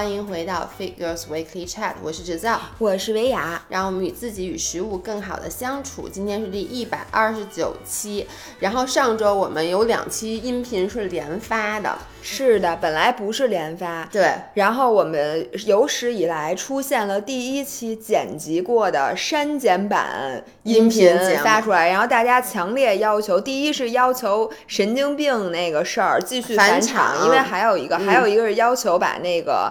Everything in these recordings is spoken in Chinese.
欢迎回到 Figures Weekly Chat，我是制造，我是维雅，让我们与自己与食物更好的相处。今天是第一百二十九期，然后上周我们有两期音频是连发的，是的，本来不是连发，对，然后我们有史以来出现了第一期剪辑过的删减版音频发出来，然后大家强烈要求，第一是要求神经病那个事儿继续返场，因为还有一个，还有一个是要求把那个。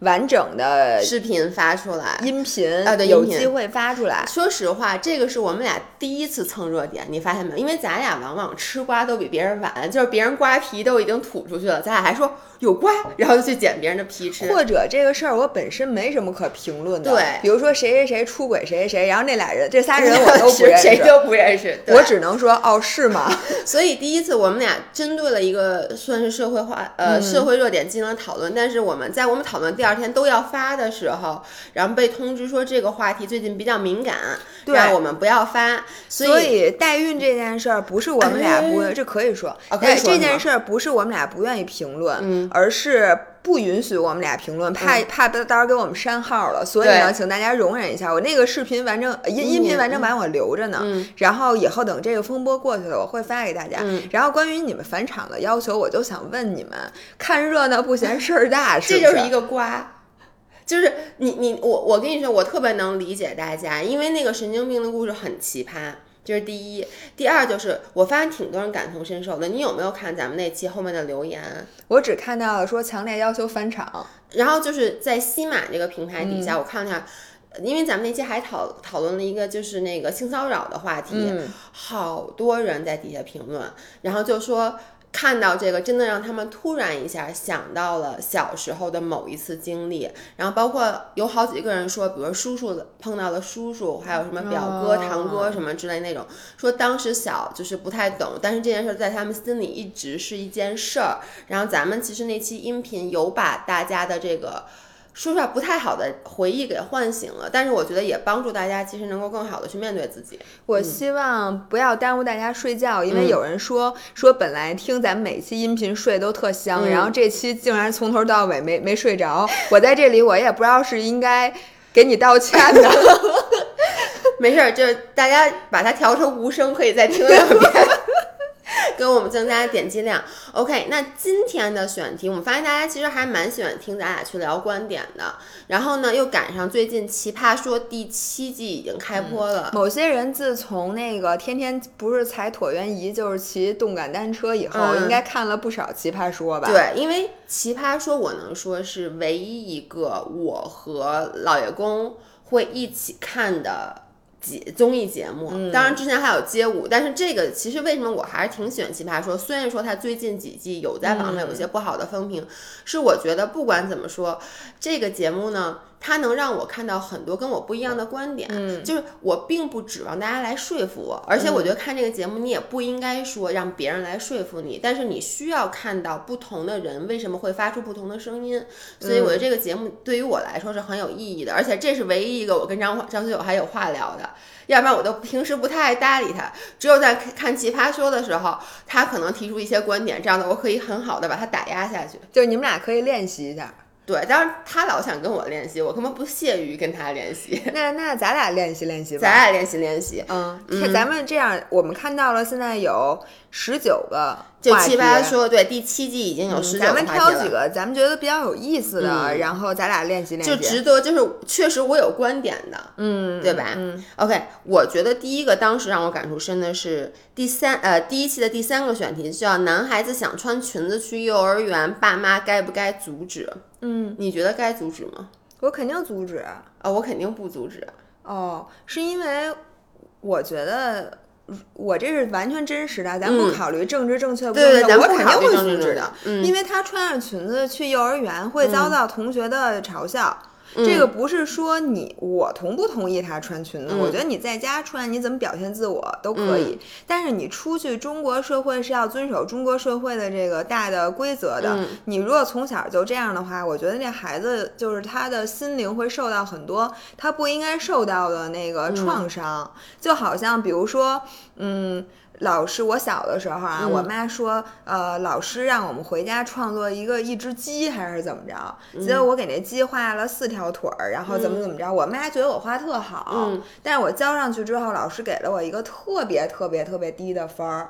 完整的视频发出来，音频啊，对，有机会发出来。说实话，这个是我们俩第一次蹭热点，你发现没有？因为咱俩往往吃瓜都比别人晚，就是别人瓜皮都已经吐出去了，咱俩还说有瓜，然后就去捡别人的皮吃。或者这个事儿我本身没什么可评论的，对，比如说谁谁谁出轨谁谁谁，然后那俩人这仨 人我都不认识，谁都不认识，我只能说哦，是吗？所以第一次我们俩针对了一个算是社会化呃社会热点进行了讨论，但是我们在我们讨论第二天都要发。的时候，然后被通知说这个话题最近比较敏感，让我们不要发。所以代孕这件事儿不是我们俩不，这可以说，这件事儿不是我们俩不愿意评论，而是不允许我们俩评论，怕怕到时候给我们删号了。所以呢，请大家容忍一下，我那个视频完整音音频完整版我留着呢。然后以后等这个风波过去了，我会发给大家。然后关于你们返场的要求，我就想问你们：看热闹不嫌事儿大，这就是一个瓜。就是你你我我跟你说，我特别能理解大家，因为那个神经病的故事很奇葩，这是第一。第二就是我发现挺多人感同身受的。你有没有看咱们那期后面的留言？我只看到了说强烈要求返场，然后就是在西马这个平台底下，我看了下，因为咱们那期还讨讨论了一个就是那个性骚扰的话题，好多人在底下评论，然后就说。看到这个，真的让他们突然一下想到了小时候的某一次经历，然后包括有好几个人说，比如叔叔碰到了叔叔，还有什么表哥、堂哥什么之类那种，说当时小就是不太懂，但是这件事在他们心里一直是一件事儿。然后咱们其实那期音频有把大家的这个。说出来，不太好的回忆给唤醒了，但是我觉得也帮助大家，其实能够更好的去面对自己。我希望不要耽误大家睡觉，因为有人说说本来听咱们每期音频睡都特香，然后这期竟然从头到尾没没睡着。我在这里，我也不知道是应该给你道歉的。没事儿，就大家把它调成无声，可以再听两遍。给我们增加点击量。OK，那今天的选题，我们发现大家其实还蛮喜欢听咱俩去聊观点的。然后呢，又赶上最近《奇葩说》第七季已经开播了。某些人自从那个天天不是踩椭圆仪就是骑动感单车以后，应该看了不少《奇葩说》吧？对，因为《奇葩说》我能说是唯一一个我和老爷公会一起看的。节综艺节目，当然之前还有街舞，但是这个其实为什么我还是挺喜欢《奇葩说》？虽然说它最近几季有在网上有一些不好的风评，是我觉得不管怎么说，这个节目呢。它能让我看到很多跟我不一样的观点，嗯，就是我并不指望大家来说服我，而且我觉得看这个节目你也不应该说让别人来说服你，但是你需要看到不同的人为什么会发出不同的声音，所以我觉得这个节目对于我来说是很有意义的，而且这是唯一一个我跟张张学友还有话聊的，要不然我都平时不太爱搭理他，只有在看奇葩说的时候，他可能提出一些观点，这样的我可以很好的把他打压下去，就是你们俩可以练习一下。对，但是他老想跟我练习，我根本不屑于跟他练习。那那咱俩练习练习吧。咱俩练习练习。嗯，咱们这样，我们看到了，现在有十九个。就七八说对，第七季已经有十九咱们挑几个咱们觉得比较有意思的，然后咱俩练习练习。就值得，就是确实我有观点的，嗯，对吧？嗯，OK，我觉得第一个当时让我感触深的是第三呃第一期的第三个选题，叫男孩子想穿裙子去幼儿园，爸妈该不该阻止？嗯，你觉得该阻止吗？我肯定阻止啊，我肯定不阻止。哦，是因为我觉得。我这是完全真实的，咱不考虑政治正确不正确，我肯定会阻止的，因为她穿上裙子去幼儿园会遭到同学的嘲笑。这个不是说你我同不同意他穿裙子，我觉得你在家穿你怎么表现自我都可以，但是你出去中国社会是要遵守中国社会的这个大的规则的。你如果从小就这样的话，我觉得那孩子就是他的心灵会受到很多他不应该受到的那个创伤，就好像比如说，嗯。老师，我小的时候啊，我妈说，呃，老师让我们回家创作一个一只鸡，还是怎么着？结果我给那鸡画了四条腿儿，然后怎么怎么着？我妈觉得我画特好，但是我交上去之后，老师给了我一个特别特别特别低的分儿。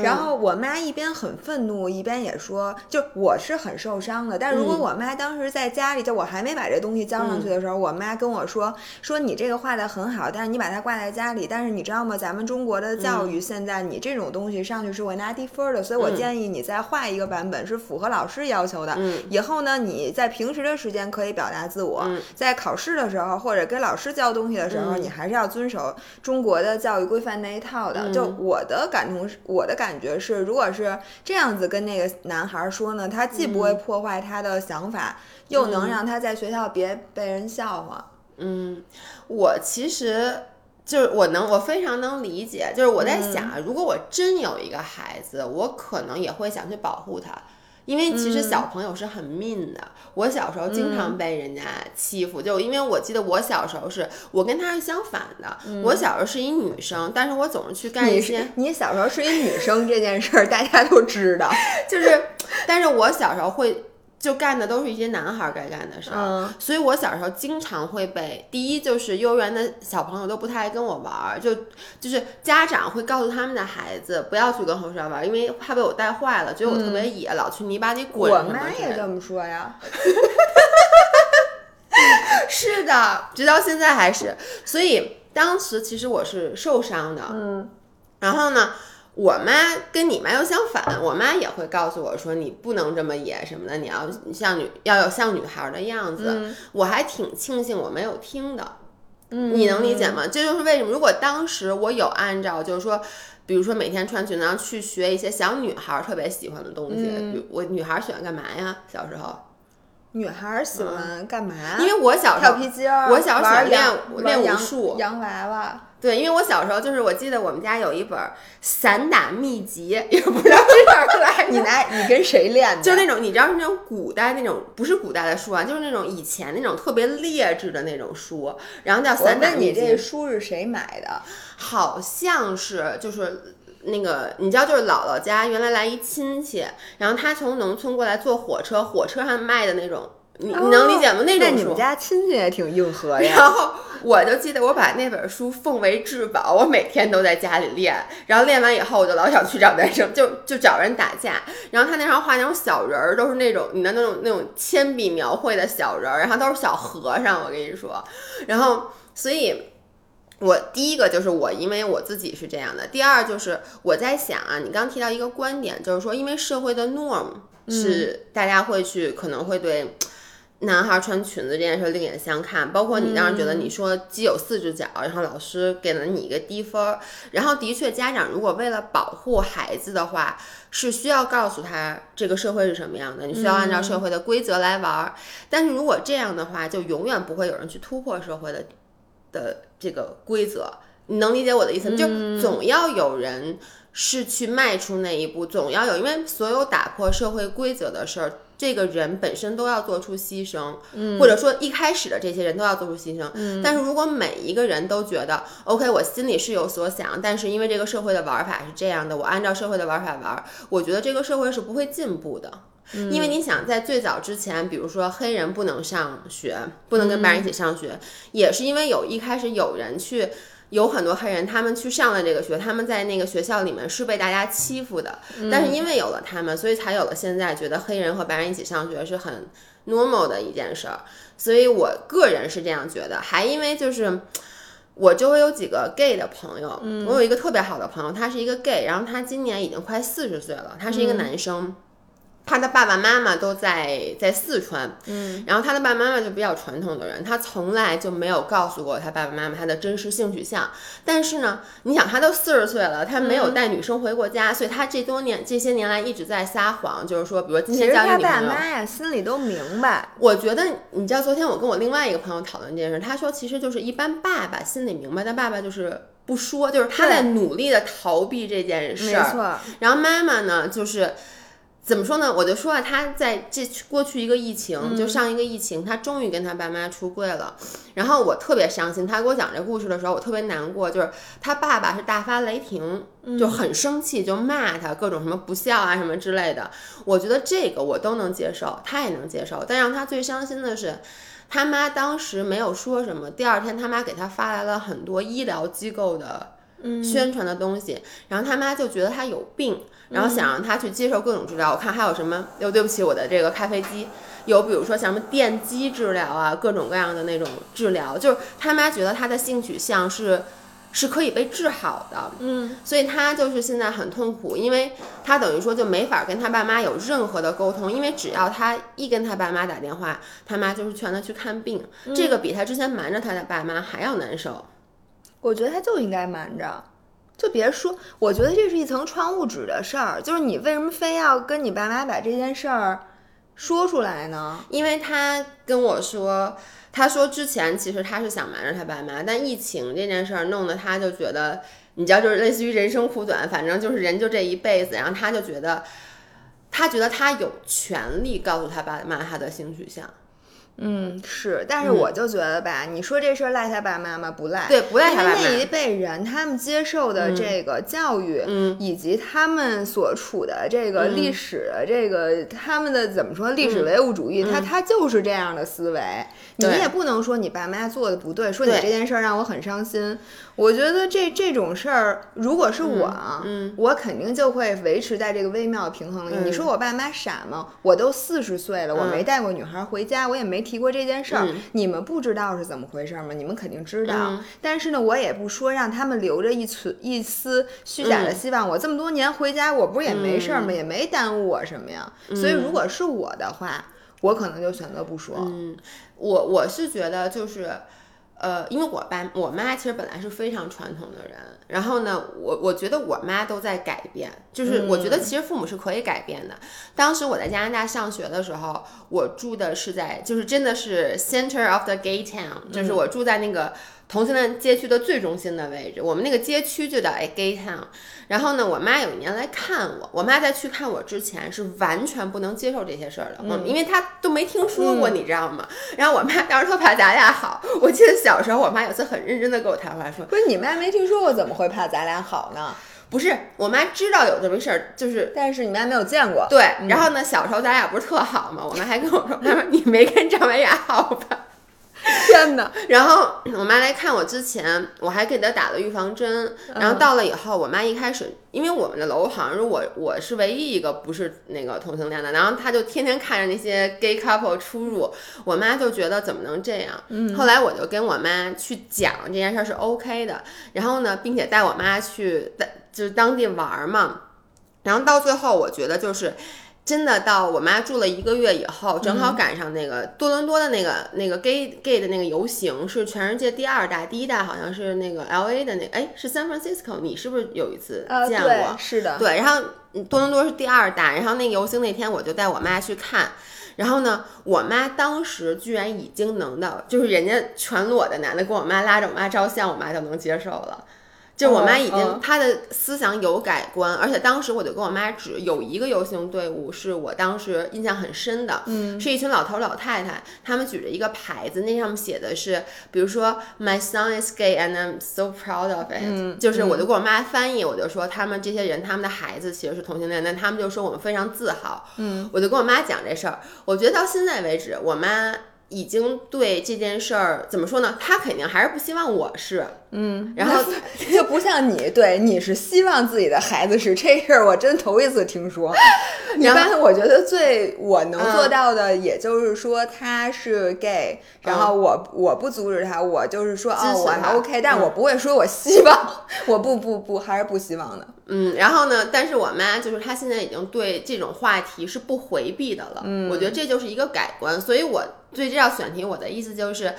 然后我妈一边很愤怒，一边也说，就我是很受伤的。但如果我妈当时在家里，就我还没把这东西交上去的时候，我妈跟我说，说你这个画的很好，但是你把它挂在家里。但是你知道吗？咱们中国的教育现在，你这种东西上去是会拿低分的。所以我建议你再画一个版本，是符合老师要求的。以后呢，你在平时的时间可以表达自我，在考试的时候或者跟老师教东西的时候，你还是要遵守中国的教育规范那一套的。就我的感同，我的。感觉是，如果是这样子跟那个男孩说呢，他既不会破坏他的想法，又能让他在学校别被人笑话。嗯，我其实就是我能，我非常能理解。就是我在想，如果我真有一个孩子，我可能也会想去保护他。因为其实小朋友是很 mean 的，我小时候经常被人家欺负，就因为我记得我小时候是我跟他是相反的，我小时候是一女生，但是我总是去干一些。你小时候是一女生这件事儿大家都知道，就是，但是我小时候会。就干的都是一些男孩该干的事儿，所以我小时候经常会被第一就是幼儿园的小朋友都不太爱跟我玩儿，就就是家长会告诉他们的孩子不要去跟后山玩儿，因为怕被我带坏了，觉得我特别野，老去泥巴里滚。我妈也这么说呀，是的，直到现在还是。所以当时其实我是受伤的，嗯，然后呢？我妈跟你妈又相反，我妈也会告诉我说你不能这么野什么的，你要像女要有像女孩的样子。我还挺庆幸我没有听的，你能理解吗？这就是为什么，如果当时我有按照，就是说，比如说每天穿裙子然后去学一些小女孩特别喜欢的东西，我女孩喜欢干嘛呀？小时候，女孩喜欢干嘛？因为我小时候跳皮筋儿，我小时候喜欢练练武术，洋娃娃。对，因为我小时候就是，我记得我们家有一本散打秘籍，也不知道是哪儿来。你拿你跟谁练的？就那种你知道是那种古代那种，不是古代的书啊，就是那种以前那种特别劣质的那种书，然后叫散打秘籍。你这书是谁买的？好像是就是那个，你知道，就是姥姥家原来来一亲戚，然后他从农村过来坐火车，火车上卖的那种。你你能理解吗？那种书，你们家亲戚也挺硬核呀。然后我就记得我把那本书奉为至宝，我每天都在家里练。然后练完以后，我就老想去找男生，就就找人打架。然后他那上画那种小人儿，都是那种你的那种那种铅笔描绘的小人儿，然后都是小和尚。我跟你说，然后所以，我第一个就是我，因为我自己是这样的。第二就是我在想啊，你刚提到一个观点，就是说因为社会的 norm 是大家会去可能会对。男孩穿裙子这件事另眼相看，包括你当时觉得你说鸡有四只脚，然后老师给了你一个低分儿，然后的确家长如果为了保护孩子的话，是需要告诉他这个社会是什么样的，你需要按照社会的规则来玩儿。但是如果这样的话，就永远不会有人去突破社会的的这个规则。你能理解我的意思吗？就总要有人是去迈出那一步，总要有，因为所有打破社会规则的事儿。这个人本身都要做出牺牲，或者说一开始的这些人都要做出牺牲。但是如果每一个人都觉得 OK，我心里是有所想，但是因为这个社会的玩法是这样的，我按照社会的玩法玩，我觉得这个社会是不会进步的。因为你想，在最早之前，比如说黑人不能上学，不能跟白人一起上学，也是因为有一开始有人去。有很多黑人，他们去上了这个学，他们在那个学校里面是被大家欺负的。但是因为有了他们，所以才有了现在觉得黑人和白人一起上学是很 normal 的一件事儿。所以我个人是这样觉得。还因为就是我周围有几个 gay 的朋友，我有一个特别好的朋友，他是一个 gay，然后他今年已经快四十岁了，他是一个男生。他的爸爸妈妈都在在四川，嗯，然后他的爸爸妈妈就比较传统的人，他从来就没有告诉过他爸爸妈妈他的真实性取向。但是呢，你想他都四十岁了，他没有带女生回过家，所以他这多年这些年来一直在撒谎，就是说，比如今天交女朋友，他爸妈呀心里都明白。我觉得你知道，昨天我跟我另外一个朋友讨论这件事，他说其实就是一般爸爸心里明白，但爸爸就是不说，就是他在努力的逃避这件事儿。没错。然后妈妈呢，就是。怎么说呢？我就说啊，他在这过去一个疫情，就上一个疫情，他终于跟他爸妈出柜了。然后我特别伤心，他给我讲这故事的时候，我特别难过。就是他爸爸是大发雷霆，就很生气，就骂他各种什么不孝啊什么之类的。我觉得这个我都能接受，他也能接受。但让他最伤心的是，他妈当时没有说什么。第二天他妈给他发来了很多医疗机构的。宣传的东西，然后他妈就觉得他有病，然后想让他去接受各种治疗。我看还有什么？又，对不起，我的这个咖啡机有，比如说像什么电击治疗啊，各种各样的那种治疗，就是他妈觉得他的性取向是是可以被治好的。嗯，所以他就是现在很痛苦，因为他等于说就没法跟他爸妈有任何的沟通，因为只要他一跟他爸妈打电话，他妈就是劝他去看病，这个比他之前瞒着他的爸妈还要难受。我觉得他就应该瞒着，就别说。我觉得这是一层窗户纸的事儿，就是你为什么非要跟你爸妈把这件事儿说出来呢？因为他跟我说，他说之前其实他是想瞒着他爸妈，但疫情这件事儿弄得他就觉得，你知道，就是类似于人生苦短，反正就是人就这一辈子，然后他就觉得，他觉得他有权利告诉他爸妈他的性取向。嗯，是，但是我就觉得吧，你说这事儿赖他爸妈吗？不赖，对，不赖他爸妈。因为那一辈人他们接受的这个教育，嗯，以及他们所处的这个历史的这个他们的怎么说历史唯物主义，他他就是这样的思维。你也不能说你爸妈做的不对，说你这件事儿让我很伤心。我觉得这这种事儿，如果是我，嗯，我肯定就会维持在这个微妙的平衡里。你说我爸妈傻吗？我都四十岁了，我没带过女孩回家，我也没提过这件事儿。你们不知道是怎么回事吗？你们肯定知道。但是呢，我也不说让他们留着一存一丝虚假的希望。我这么多年回家，我不是也没事儿吗？也没耽误我什么呀。所以如果是我的话，我可能就选择不说。嗯，我我是觉得就是。呃，因为我爸我妈其实本来是非常传统的人，然后呢，我我觉得我妈都在改变，就是我觉得其实父母是可以改变的。当时我在加拿大上学的时候，我住的是在就是真的是 center of the gay town，就是我住在那个。同性恋街区的最中心的位置，我们那个街区就叫哎 Gay Town。然后呢，我妈有一年来看我，我妈在去看我之前是完全不能接受这些事儿的，嗯，因为她都没听说过，你知道吗？然后我妈当时特怕咱俩好。我记得小时候，我妈有次很认真的跟我谈话说：“不是你妈没听说过，怎么会怕咱俩好呢？”不是，我妈知道有这么事儿，就是，但是你妈没有见过。对，然后呢，小时候咱俩不是特好吗？我妈还跟我说：“她说你没跟张文雅好吧？” 天哪！然后我妈来看我之前，我还给她打了预防针。然后到了以后，我妈一开始，因为我们的楼好像是我我是唯一一个不是那个同性恋的，然后她就天天看着那些 gay couple 出入，我妈就觉得怎么能这样？嗯。后来我就跟我妈去讲这件事是 OK 的，然后呢，并且带我妈去就是当地玩嘛。然后到最后，我觉得就是。真的到我妈住了一个月以后，正好赶上那个多伦多的那个那个 gay gay 的那个游行，是全世界第二大，第一大好像是那个 L A 的那个哎是 San Francisco，你是不是有一次见过？是的，对，然后多伦多是第二大，然后那个游行那天我就带我妈去看，然后呢，我妈当时居然已经能到，就是人家全裸的男的跟我妈拉着我妈照相，我妈就能接受了。就我妈已经，她的思想有改观，而且当时我就跟我妈指，有一个游行队伍是我当时印象很深的，嗯，是一群老头老太太，他们举着一个牌子，那上面写的是，比如说 My son is gay and I'm so proud of it，就是我就跟我妈翻译，我就说他们这些人，他们的孩子其实是同性恋，但他们就说我们非常自豪，嗯，我就跟我妈讲这事儿，我觉得到现在为止，我妈。已经对这件事儿怎么说呢？他肯定还是不希望我是，嗯，然后 就不像你，对，你是希望自己的孩子是这事儿，我真头一次听说。一般我觉得最我能做到的，也就是说他是 gay，然后我我不阻止他，我就是说哦，我还 OK，但我不会说我希望，我不不不，还是不希望的。嗯，然后呢？但是我妈就是她现在已经对这种话题是不回避的了。嗯，我觉得这就是一个改观。所以我所以这道选题，我的意思就是，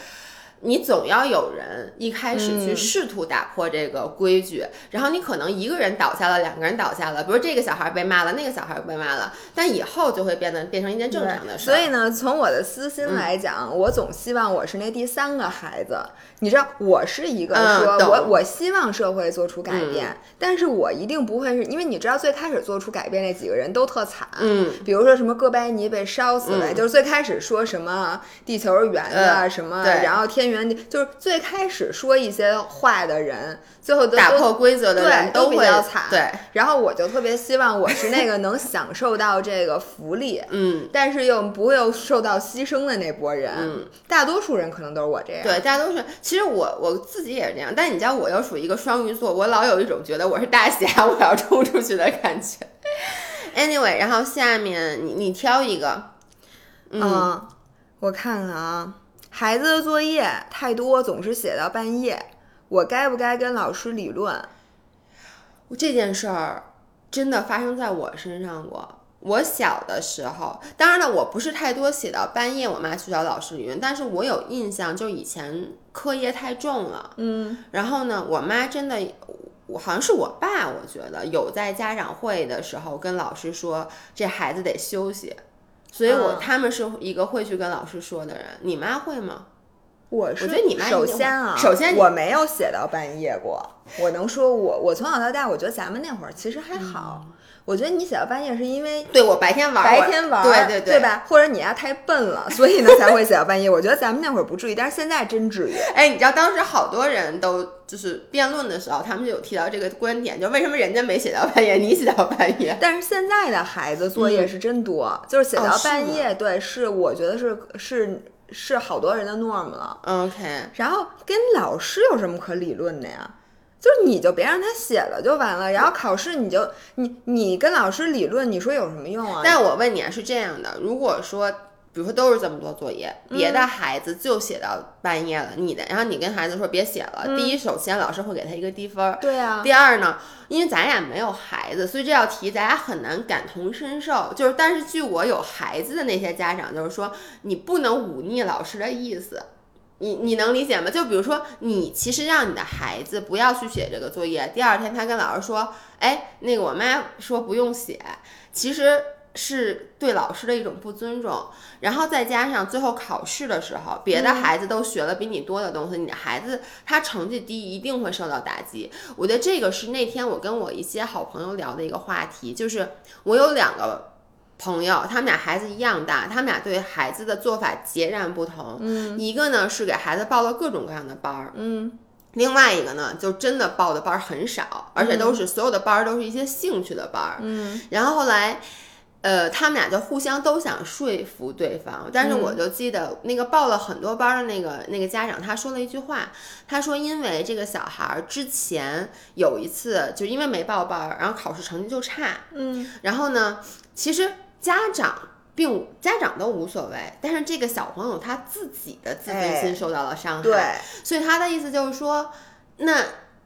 你总要有人一开始去试图打破这个规矩，然后你可能一个人倒下了，两个人倒下了，比如这个小孩被骂了，那个小孩被骂了，但以后就会变得变成一件正常的事。所以呢，从我的私心来讲，我总希望我是那第三个孩子。你知道，我是一个说我我希望社会做出改变，但是我一定不会是因为你知道最开始做出改变那几个人都特惨，嗯，比如说什么哥白尼被烧死了，就是最开始说什么地球是圆的什么，然后天就是最开始说一些话的人。最后打破规则的人都比较惨，对。然后我就特别希望我是那个能享受到这个福利，嗯，但是又不会受到牺牲的那波人。嗯，大多数人可能都是我这样。对，大多数。其实我我自己也是这样，但你知道，我又属于一个双鱼座，我老有一种觉得我是大侠，我要冲出去的感觉。Anyway，然后下面你你挑一个，嗯，我看看啊，孩子的作业太多，总是写到半夜。我该不该跟老师理论？这件事儿真的发生在我身上过。我小的时候，当然了，我不是太多写到半夜，我妈去找老师理论。但是我有印象，就以前课业太重了，嗯，然后呢，我妈真的，我好像是我爸，我觉得有在家长会的时候跟老师说，这孩子得休息。所以我他们是一个会去跟老师说的人。你妈会吗？我是，我觉得你首先啊，首先我没有写到半夜过。我能说，我我从小到大，我觉得咱们那会儿其实还好。我觉得你写到半夜是因为对我白天玩，白天玩，对对对对吧？或者你呀太笨了，所以呢才会写到半夜。我觉得咱们那会儿不至于，但是现在真至于。哎，你知道当时好多人都就是辩论的时候，他们就有提到这个观点，就为什么人家没写到半夜，你写到半夜？但是现在的孩子作业是真多，就是写到半夜，对，是我觉得是是。是好多人的 norm 了，OK。然后跟老师有什么可理论的呀？就是你就别让他写了就完了，然后考试你就你你跟老师理论，你说有什么用啊？但我问你啊，是这样的，如果说。比如说都是这么多作业，别的孩子就写到半夜了，你的，然后你跟孩子说别写了。第一，首先老师会给他一个低分儿。对啊。第二呢，因为咱俩没有孩子，所以这道题咱俩很难感同身受。就是，但是据我有孩子的那些家长，就是说你不能忤逆老师的意思，你你能理解吗？就比如说你其实让你的孩子不要去写这个作业，第二天他跟老师说，哎，那个我妈说不用写，其实。是对老师的一种不尊重，然后再加上最后考试的时候，别的孩子都学了比你多的东西，你的孩子他成绩低，一定会受到打击。我觉得这个是那天我跟我一些好朋友聊的一个话题，就是我有两个朋友，他们俩孩子一样大，他们俩对孩子的做法截然不同。嗯，一个呢是给孩子报了各种各样的班儿，嗯，另外一个呢就真的报的班儿很少，而且都是所有的班儿都是一些兴趣的班儿。嗯，然后后来。呃，他们俩就互相都想说服对方，但是我就记得那个报了很多班的那个那个家长，他说了一句话，他说因为这个小孩之前有一次就因为没报班，然后考试成绩就差，嗯，然后呢，其实家长并家长都无所谓，但是这个小朋友他自己的自尊心受到了伤害，对，所以他的意思就是说，那。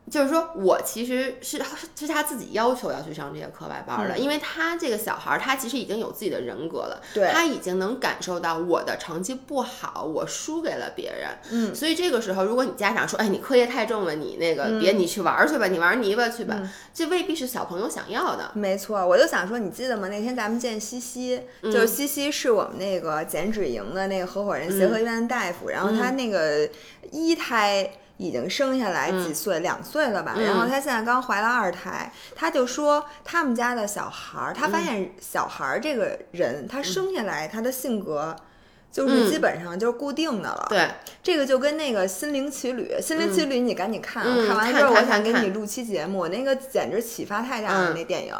就是说，我其实是是他自己要求要去上这些课外班的，因为他这个小孩儿，他其实已经有自己的人格了，他已经能感受到我的成绩不好，我输给了别人，嗯，所以这个时候，如果你家长说，哎，你课业太重了，你那个别你去玩去吧，你玩泥巴去吧，这未必是小朋友想要的。没错，我就想说，你记得吗？那天咱们见西西，就是西西是我们那个减脂营的那个合伙人，协和医院的大夫，然后他那个一胎。已经生下来几岁，两岁了吧？然后他现在刚怀了二胎，他就说他们家的小孩儿，他发现小孩儿这个人，他生下来他的性格就是基本上就是固定的了。对，这个就跟那个《心灵奇旅》，《心灵奇旅》你赶紧看，看完之后我想给你录期节目，那个简直启发太大了。那电影，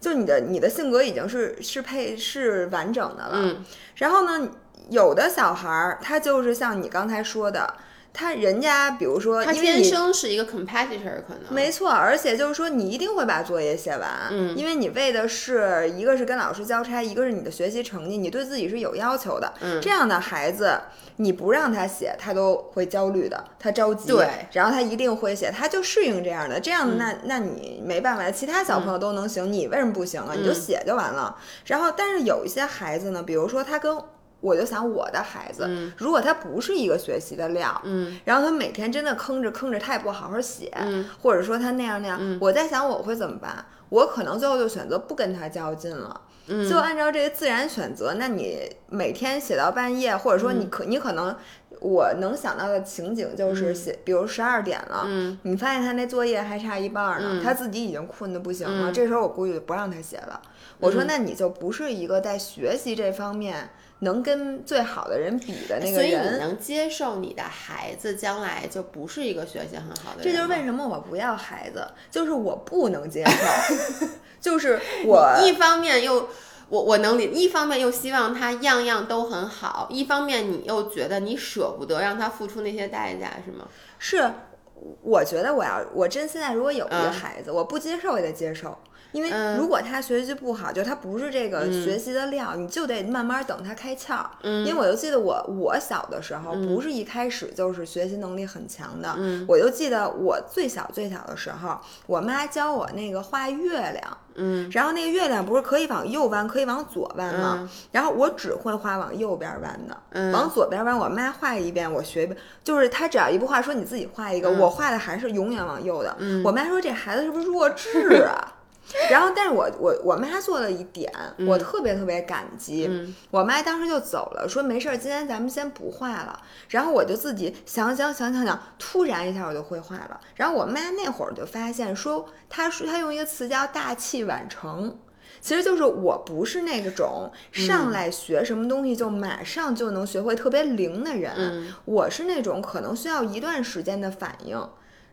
就你的你的性格已经是是配是完整的了。然后呢，有的小孩儿他就是像你刚才说的。他人家比如说，他天生是一个 competitor，可能没错，而且就是说你一定会把作业写完，嗯，因为你为的是一个是跟老师交差，一个是你的学习成绩，你对自己是有要求的，嗯，这样的孩子你不让他写，他都会焦虑的，他着急，对，然后他一定会写，他就适应这样的，这样的那那你没办法，其他小朋友都能行，你为什么不行啊？你就写就完了。然后，但是有一些孩子呢，比如说他跟我就想我的孩子，如果他不是一个学习的料，嗯，然后他每天真的坑着坑着，他也不好好写，嗯，或者说他那样那样，我在想我会怎么办？我可能最后就选择不跟他较劲了。就按照这个自然选择，那你每天写到半夜，或者说你可你可能，我能想到的情景就是写，比如十二点了，你发现他那作业还差一半呢，他自己已经困得不行了，这时候我估计就不让他写了。我说那你就不是一个在学习这方面能跟最好的人比的那个人，所以你能接受你的孩子将来就不是一个学习很好的人。这就是为什么我不要孩子，就是我不能接受。就是我一方面又我我能理，一方面又希望他样样都很好，一方面你又觉得你舍不得让他付出那些代价，是吗？是，我觉得我要我真现在如果有一个孩子，我不接受也得接受。因为如果他学习不好，就他不是这个学习的料，你就得慢慢等他开窍。因为我就记得我我小的时候，不是一开始就是学习能力很强的。我就记得我最小最小的时候，我妈教我那个画月亮。嗯，然后那个月亮不是可以往右弯，可以往左弯吗？然后我只会画往右边弯的，往左边弯，我妈画一遍，我学一遍。就是她只要一不画说你自己画一个，我画的还是永远往右的。我妈说这孩子是不是弱智啊？然后，但是我我我妈做了一点，我特别特别感激。我妈当时就走了，说没事儿，今天咱们先不画了。然后我就自己想想想想想，突然一下我就会画了。然后我妈那会儿就发现说，她说她用一个词叫大器晚成，其实就是我不是那种上来学什么东西就马上就能学会特别灵的人，我是那种可能需要一段时间的反应。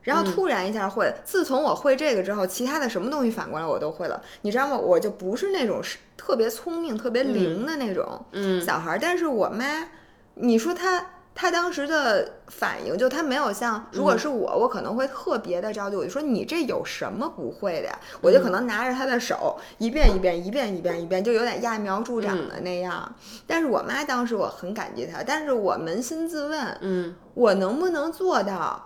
然后突然一下会，自从我会这个之后，其他的什么东西反过来我都会了。你知道吗？我就不是那种是特别聪明、特别灵的那种小孩。但是我妈，你说她，她当时的反应就她没有像，如果是我，我可能会特别的着急，我就说你这有什么不会的呀？我就可能拿着她的手一遍一遍、一遍一遍、一遍，就有点揠苗助长的那样。但是我妈当时我很感激她，但是我扪心自问，嗯，我能不能做到？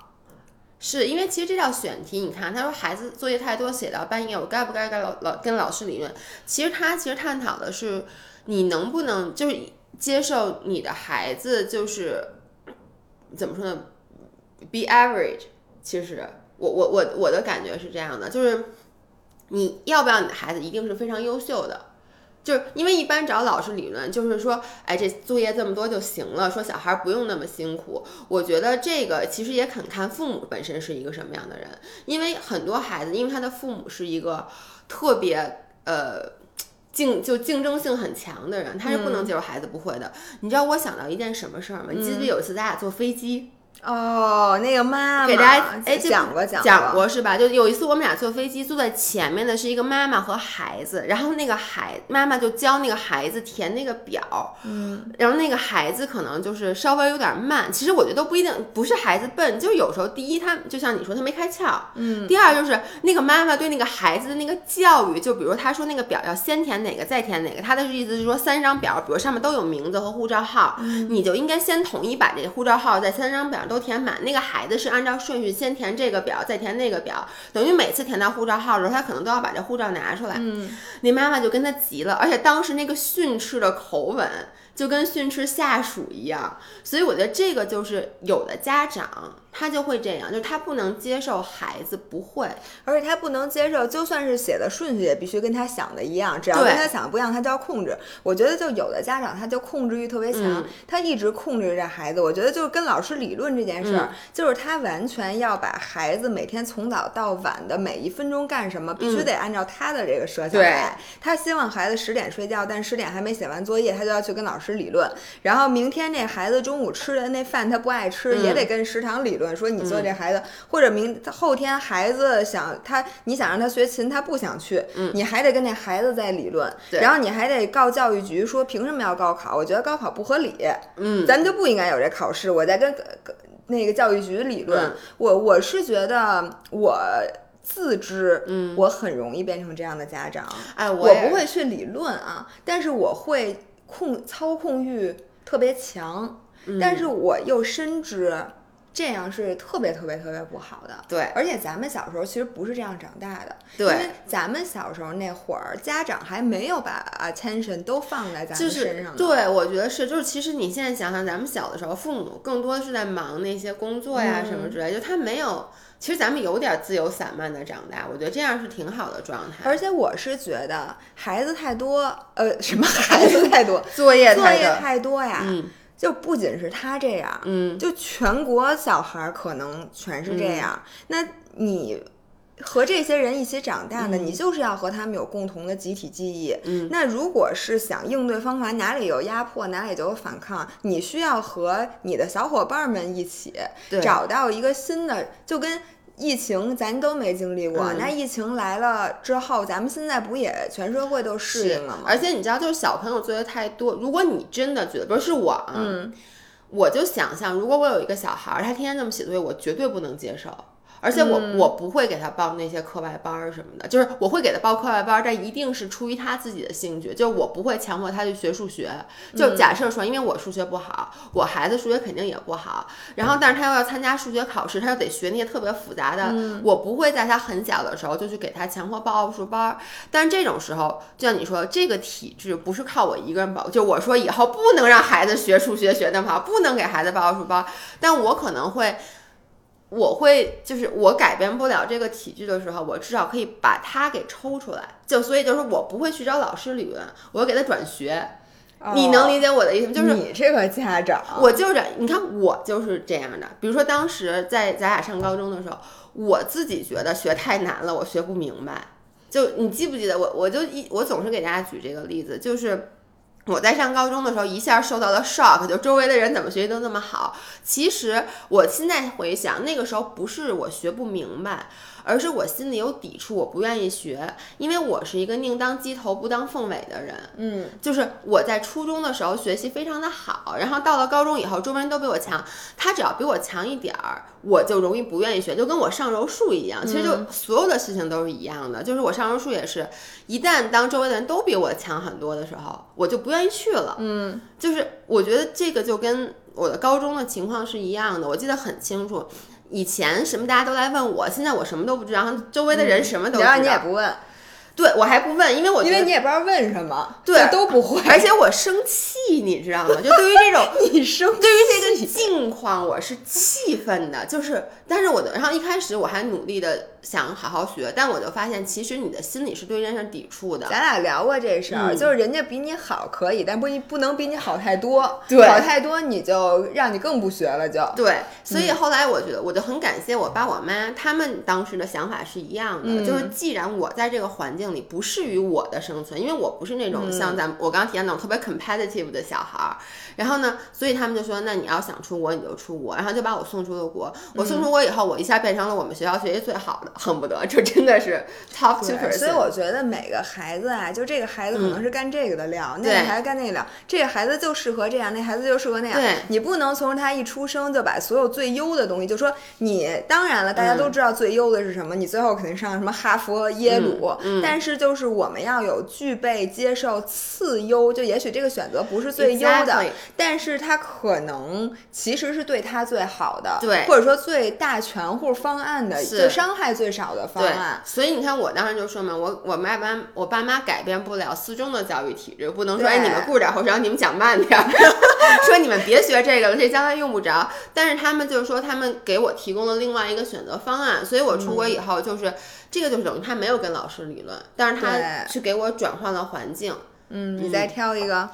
是因为其实这道选题，你看他说孩子作业太多，写到半夜，我该不该跟老老跟老师理论？其实他其实探讨的是你能不能就是接受你的孩子就是怎么说呢？Be average。其实我我我我的感觉是这样的，就是你要不要你的孩子一定是非常优秀的？就是因为一般找老师理论，就是说，哎，这作业这么多就行了，说小孩不用那么辛苦。我觉得这个其实也肯看父母本身是一个什么样的人，因为很多孩子，因为他的父母是一个特别呃竞就竞争性很强的人，他是不能接受孩子不会的。你知道我想到一件什么事儿吗？你记得有一次咱俩坐飞机。哦，那个妈妈给大家哎讲过讲讲过是吧？就有一次我们俩坐飞机，坐在前面的是一个妈妈和孩子，然后那个孩妈妈就教那个孩子填那个表，嗯，然后那个孩子可能就是稍微有点慢。其实我觉得都不一定，不是孩子笨，就是有时候第一他就像你说他没开窍，嗯，第二就是那个妈妈对那个孩子的那个教育，就比如他说那个表要先填哪个再填哪个，他的意思是说三张表，比如上面都有名字和护照号，你就应该先统一把这个护照号在三张表。都填满，那个孩子是按照顺序先填这个表，再填那个表，等于每次填到护照号的时候，他可能都要把这护照拿出来。嗯，那妈妈就跟他急了，而且当时那个训斥的口吻就跟训斥下属一样，所以我觉得这个就是有的家长。他就会这样，就是他不能接受孩子不会，而且他不能接受，就算是写的顺序也必须跟他想的一样，只要跟他想的不一样，他就要控制。我觉得就有的家长他就控制欲特别强，他一直控制着孩子。我觉得就是跟老师理论这件事儿，就是他完全要把孩子每天从早到晚的每一分钟干什么，必须得按照他的这个设想来。他希望孩子十点睡觉，但十点还没写完作业，他就要去跟老师理论。然后明天那孩子中午吃的那饭他不爱吃，也得跟食堂理论。说你做这孩子，或者明后天孩子想他，你想让他学琴，他不想去，你还得跟那孩子再理论，然后你还得告教育局说凭什么要高考？我觉得高考不合理，嗯，咱们就不应该有这考试。我在跟那个教育局理论，我我是觉得我自知，嗯，我很容易变成这样的家长，哎，我不会去理论啊，但是我会控操控欲特别强，但是我又深知。这样是特别特别特别不好的。对，而且咱们小时候其实不是这样长大的。对，因为咱们小时候那会儿，家长还没有把 attention 都放在咱们身上。对，我觉得是，就是其实你现在想想，咱们小的时候，父母更多是在忙那些工作呀什么之类，就他没有。其实咱们有点自由散漫的长大，我觉得这样是挺好的状态。而且我是觉得孩子太多，呃，什么孩子太多，作业作业太多呀。嗯。就不仅是他这样，嗯，就全国小孩可能全是这样。那你和这些人一起长大的，你就是要和他们有共同的集体记忆。嗯。那如果是想应对方法，哪里有压迫，哪里就有反抗。你需要和你的小伙伴们一起找到一个新的，就跟。疫情咱都没经历过，那疫情来了之后，咱们现在不也全社会都适应了吗？而且你知道，就是小朋友作业太多，如果你真的觉得不是我啊，我就想象，如果我有一个小孩，他天天这么写作业，我绝对不能接受。而且我我不会给他报那些课外班儿什么的，就是我会给他报课外班儿，但一定是出于他自己的兴趣，就我不会强迫他去学数学。就假设说，因为我数学不好，我孩子数学肯定也不好，然后但是他又要参加数学考试，他又得学那些特别复杂的，我不会在他很小的时候就去给他强迫报奥数班儿。但是这种时候，就像你说，这个体制不是靠我一个人保，就我说以后不能让孩子学数学学那么好，不能给孩子报奥数班，但我可能会。我会就是我改变不了这个体制的时候，我至少可以把它给抽出来。就所以就是我不会去找老师理论，我给他转学。你能理解我的意思吗？就是你这个家长，我就是你看我就是这样的。比如说当时在咱俩上高中的时候，我自己觉得学太难了，我学不明白。就你记不记得我？我就一我总是给大家举这个例子，就是。我在上高中的时候，一下受到了 shock，就周围的人怎么学习都那么好。其实我现在回想，那个时候不是我学不明白。而是我心里有抵触，我不愿意学，因为我是一个宁当鸡头不当凤尾的人。嗯，就是我在初中的时候学习非常的好，然后到了高中以后，周围人都比我强，他只要比我强一点儿，我就容易不愿意学，就跟我上柔术一样。其实就所有的事情都是一样的，就是我上柔术也是，一旦当周围的人都比我强很多的时候，我就不愿意去了。嗯，就是我觉得这个就跟我的高中的情况是一样的，我记得很清楚。以前什么大家都来问我，现在我什么都不知道，周围的人什么都知道。你也不问，对我还不问，因为我因为你也不知道问什么，对都不会。而且我生气，你知道吗？就对于这种 你生，对于这个境况，我是气愤的。就是，但是我的，然后一开始我还努力的。想好好学，但我就发现，其实你的心里是对这件事抵触的。咱俩聊过这事儿，就是人家比你好可以，但不不能比你好太多。对，好太多你就让你更不学了，就对。所以后来我觉得，我就很感谢我爸我妈，他们当时的想法是一样的，就是既然我在这个环境里不适于我的生存，因为我不是那种像咱我刚刚提到那种特别 competitive 的小孩儿，然后呢，所以他们就说，那你要想出国你就出国，然后就把我送出了国。我送出国以后，我一下变成了我们学校学习最好的。恨不得这真的是 top two percent。所以我觉得每个孩子啊，就这个孩子可能是干这个的料，那个孩子干那个料。这个孩子就适合这样，那孩子就适合那样。对，你不能从他一出生就把所有最优的东西，就说你当然了，大家都知道最优的是什么，你最后肯定上什么哈佛、耶鲁。但是就是我们要有具备接受次优，就也许这个选择不是最优的，但是它可能其实是对他最好的，对，或者说最大全户方案的，最伤害最。少的方案，所以你看，我当时就说嘛，我我爸妈我爸妈改变不了四中的教育体制，不能说哎你们顾点后让你们讲慢点，说你们别学这个了，这将来用不着。但是他们就是说，他们给我提供了另外一个选择方案，所以我出国以后就是这个就是等于他没有跟老师理论，但是他去给我转换了环境。嗯，你再挑一个，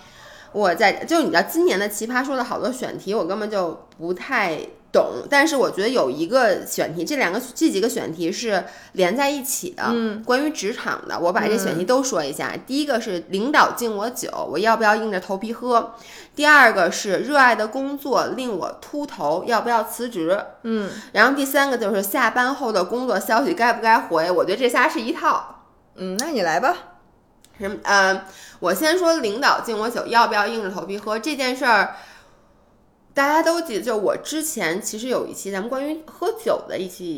我在就你知道今年的奇葩说的好多选题，我根本就不太。懂，但是我觉得有一个选题，这两个这几个选题是连在一起的。嗯，关于职场的，我把这选题都说一下。第一个是领导敬我酒，我要不要硬着头皮喝？第二个是热爱的工作令我秃头，要不要辞职？嗯，然后第三个就是下班后的工作消息该不该回？我觉得这仨是一套。嗯，那你来吧。什么？呃，我先说领导敬我酒，要不要硬着头皮喝这件事儿。大家都记得，就我之前其实有一期咱们关于喝酒的一期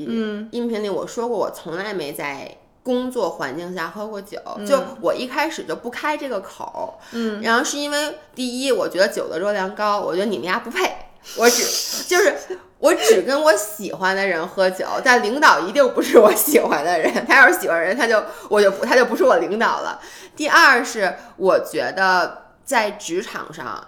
音频里，我说过我从来没在工作环境下喝过酒，就我一开始就不开这个口，嗯，然后是因为第一，我觉得酒的热量高，我觉得你们家不配，我只 就是我只跟我喜欢的人喝酒，但领导一定不是我喜欢的人。他要是喜欢人，他就我就他就不是我领导了。第二是我觉得在职场上。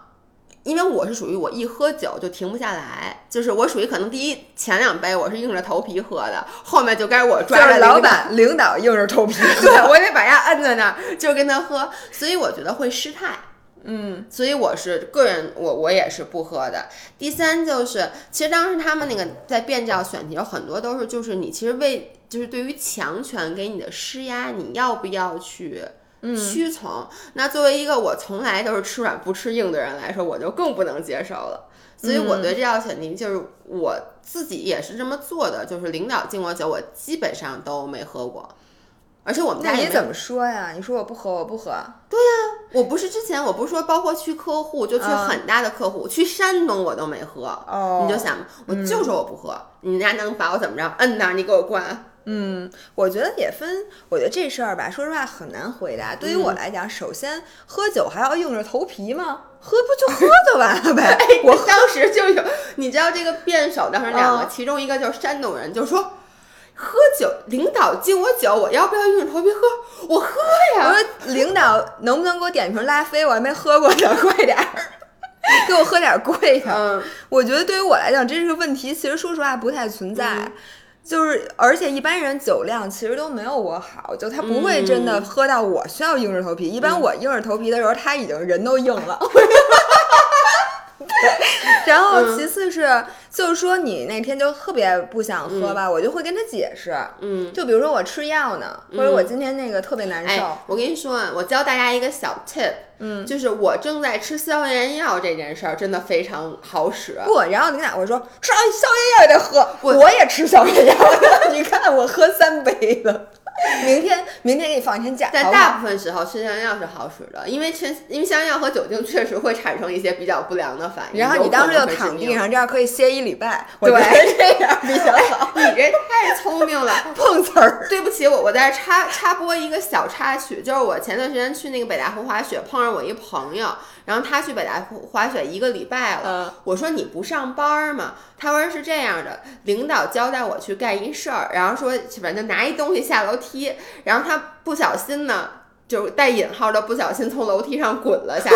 因为我是属于我一喝酒就停不下来，就是我属于可能第一前两杯我是硬着头皮喝的，后面就该我抓着老板领导硬着头皮，对我得把人摁在那儿就跟他喝，所以我觉得会失态，嗯，所以我是个人我我也是不喝的。第三就是，其实当时他们那个在辩教选题有很多都是就是你其实为就是对于强权给你的施压，你要不要去？屈从，那作为一个我从来都是吃软不吃硬的人来说，我就更不能接受了。所以我对这道选题，就是我自己也是这么做的，就是领导敬我酒，我基本上都没喝过。而且我们家你怎么说呀？你说我不喝，我不喝。对呀，我不是之前我不是说，包括去客户，就去很大的客户，去山东我都没喝。哦，你就想，我就说我不喝，你家能把我怎么着？摁那，你给我灌。嗯，我觉得也分。我觉得这事儿吧，说实话很难回答。对于我来讲，首先喝酒还要硬着头皮吗？喝不就喝就完了呗。我 当时就有，你知道这个辩手当时两个，其中一个就是山东人，就说喝酒，领导敬我酒，我要不要硬着头皮喝？我喝呀。我说领导能不能给我点瓶拉菲？我还没喝过呢，快点儿，给我喝点贵的。嗯，我觉得对于我来讲，这是个问题。其实说实话不太存在。就是，而且一般人酒量其实都没有我好，就他不会真的喝到我需要硬着头皮。一般我硬着头皮的时候，他已经人都硬了。然后其次是，就是说你那天就特别不想喝吧，我就会跟他解释。嗯，就比如说我吃药呢，或者我今天那个特别难受。我跟你说，我教大家一个小 tip。嗯，就是我正在吃消炎药这件事儿，真的非常好使。不，然后你俩会说，吃消炎药也得喝，我也吃消炎药。你看我喝三杯了。明天，明天给你放一天假。在大部分时候吃消炎药是好使的，因为吃因为消炎药和酒精 确实会产生一些比较不良的反应。然后你当时就躺地上，这样可以歇一礼拜。对，这样比较好。你这太聪明了，碰瓷儿。对不起，我我在插插播一个小插曲，就是我前段时间去那个北大湖滑雪，碰上我一朋友，然后他去北大滑雪一个礼拜了。我说你不上班吗？他说是这样的，领导交代我去干一事儿，然后说反正拿一东西下楼梯，然后他不小心呢，就带引号的不小心从楼梯上滚了下去，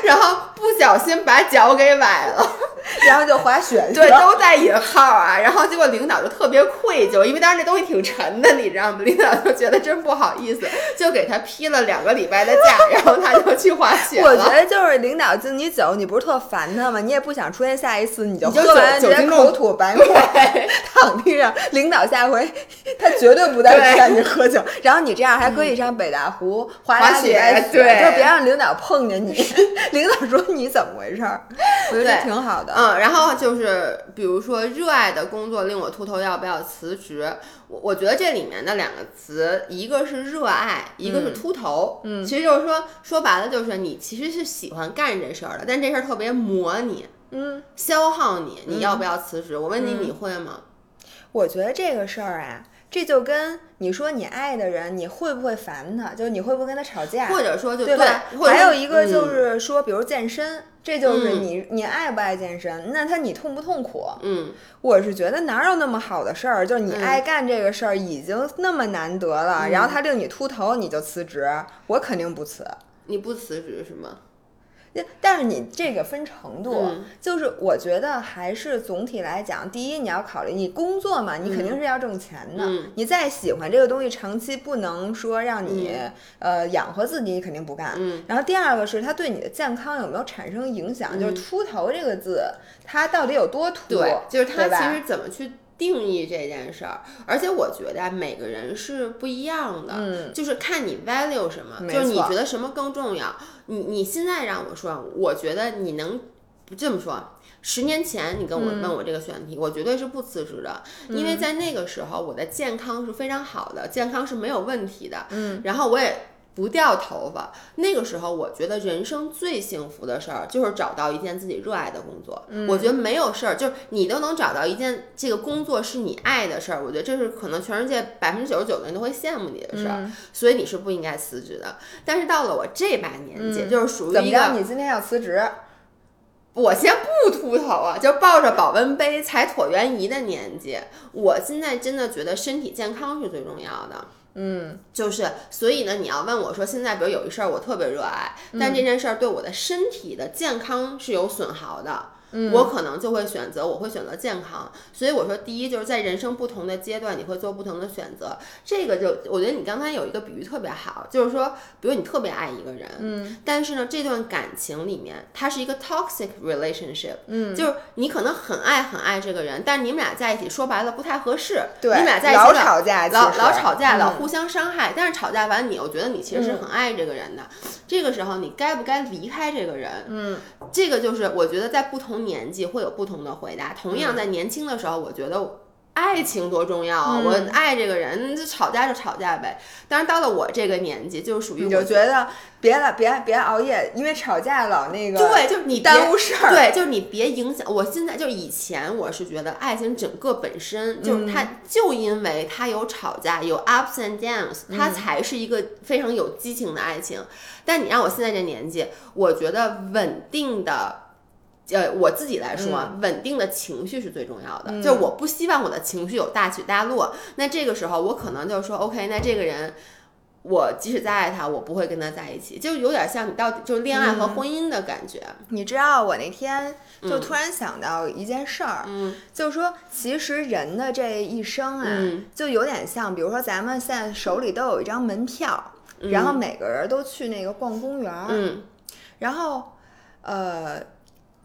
然后不小心把脚给崴了。然后就滑雪，对，都带引号啊。然后结果领导就特别愧疚，因为当时那东西挺沉的，你知道吗？领导就觉得真不好意思，就给他批了两个礼拜的假，然后他就去滑雪我觉得就是领导敬你酒，你不是特烦他吗？你也不想出现下一次，你就喝完直接口吐白沫，躺地上。领导下回他绝对不再劝你喝酒。然后你这样还可以上北大湖滑雪，对，就别让领导碰见你。领导说你怎么回事儿？我觉得挺好的。嗯，然后就是，比如说，热爱的工作令我秃头，要不要辞职？我我觉得这里面的两个词，一个是热爱，一个是秃头。嗯，其实就是说，说白了就是你其实是喜欢干这事儿的，但这事儿特别磨你，嗯，消耗你，你要不要辞职？我问你，你会吗？我觉得这个事儿啊。这就跟你说你爱的人，你会不会烦他？就是你会不会跟他吵架？或者说，就对吧？还有一个就是说，比如健身，这就是你你爱不爱健身？那他你痛不痛苦？嗯，我是觉得哪有那么好的事儿？就是你爱干这个事儿已经那么难得了，然后他令你秃头，你就辞职？我肯定不辞。你不辞职是吗？但是你这个分程度，就是我觉得还是总体来讲，第一你要考虑你工作嘛，你肯定是要挣钱的。你再喜欢这个东西，长期不能说让你呃养活自己，你肯定不干。然后第二个是它对你的健康有没有产生影响？就是秃头这个字，它到底有多秃？对，就是它其实怎么去。定义这件事儿，而且我觉得每个人是不一样的，嗯，就是看你 value 什么，就是你觉得什么更重要。你你现在让我说，我觉得你能不这么说。十年前你跟我问我这个选题，我绝对是不辞职的，因为在那个时候我的健康是非常好的，健康是没有问题的，嗯，然后我也不掉头发，那个时候我觉得人生最幸福的事儿就是找到一件自己热爱的工作。我觉得没有事儿，就是你都能找到一件这个工作是你爱的事儿，我觉得这是可能全世界百分之九十九的人都会羡慕你的事儿，所以你是不应该辞职的。但是到了我这把年纪，就是属于一个你今天要辞职，我先不秃头啊，就抱着保温杯踩椭圆仪的年纪，我现在真的觉得身体健康是最重要的。嗯，就是，所以呢，你要问我说，现在比如有一事儿我特别热爱，但这件事儿对我的身体的健康是有损耗的。我可能就会选择，我会选择健康。所以我说，第一就是在人生不同的阶段，你会做不同的选择。这个就我觉得你刚才有一个比喻特别好，就是说，比如你特别爱一个人，嗯，但是呢，这段感情里面它是一个 toxic relationship，嗯，就是你可能很爱很爱这个人，但是你们俩在一起说白了不太合适，对，你们俩在一起老吵架，老老吵架，老互相伤害。但是吵架完，你又觉得你其实是很爱这个人的，这个时候你该不该离开这个人？嗯，这个就是我觉得在不同年纪会有不。同的回答，同样在年轻的时候，我觉得爱情多重要啊！我爱这个人，就吵架就吵架呗。但是到了我这个年纪，就属于你就觉得别了，别别熬夜，因为吵架老那个对，就是你耽误事儿。对，就是你别影响。我现在就以前我是觉得爱情整个本身就是它，就因为它有吵架，有 ups and downs，它才是一个非常有激情的爱情。但你让我现在这年纪，我觉得稳定的。呃，我自己来说，稳定的情绪是最重要的。就是我不希望我的情绪有大起大落。那这个时候，我可能就说，OK，那这个人，我即使再爱他，我不会跟他在一起。就有点像你到底就是恋爱和婚姻的感觉。你知道，我那天就突然想到一件事儿，嗯，就是说，其实人的这一生啊，就有点像，比如说咱们现在手里都有一张门票，然后每个人都去那个逛公园，嗯，然后，呃。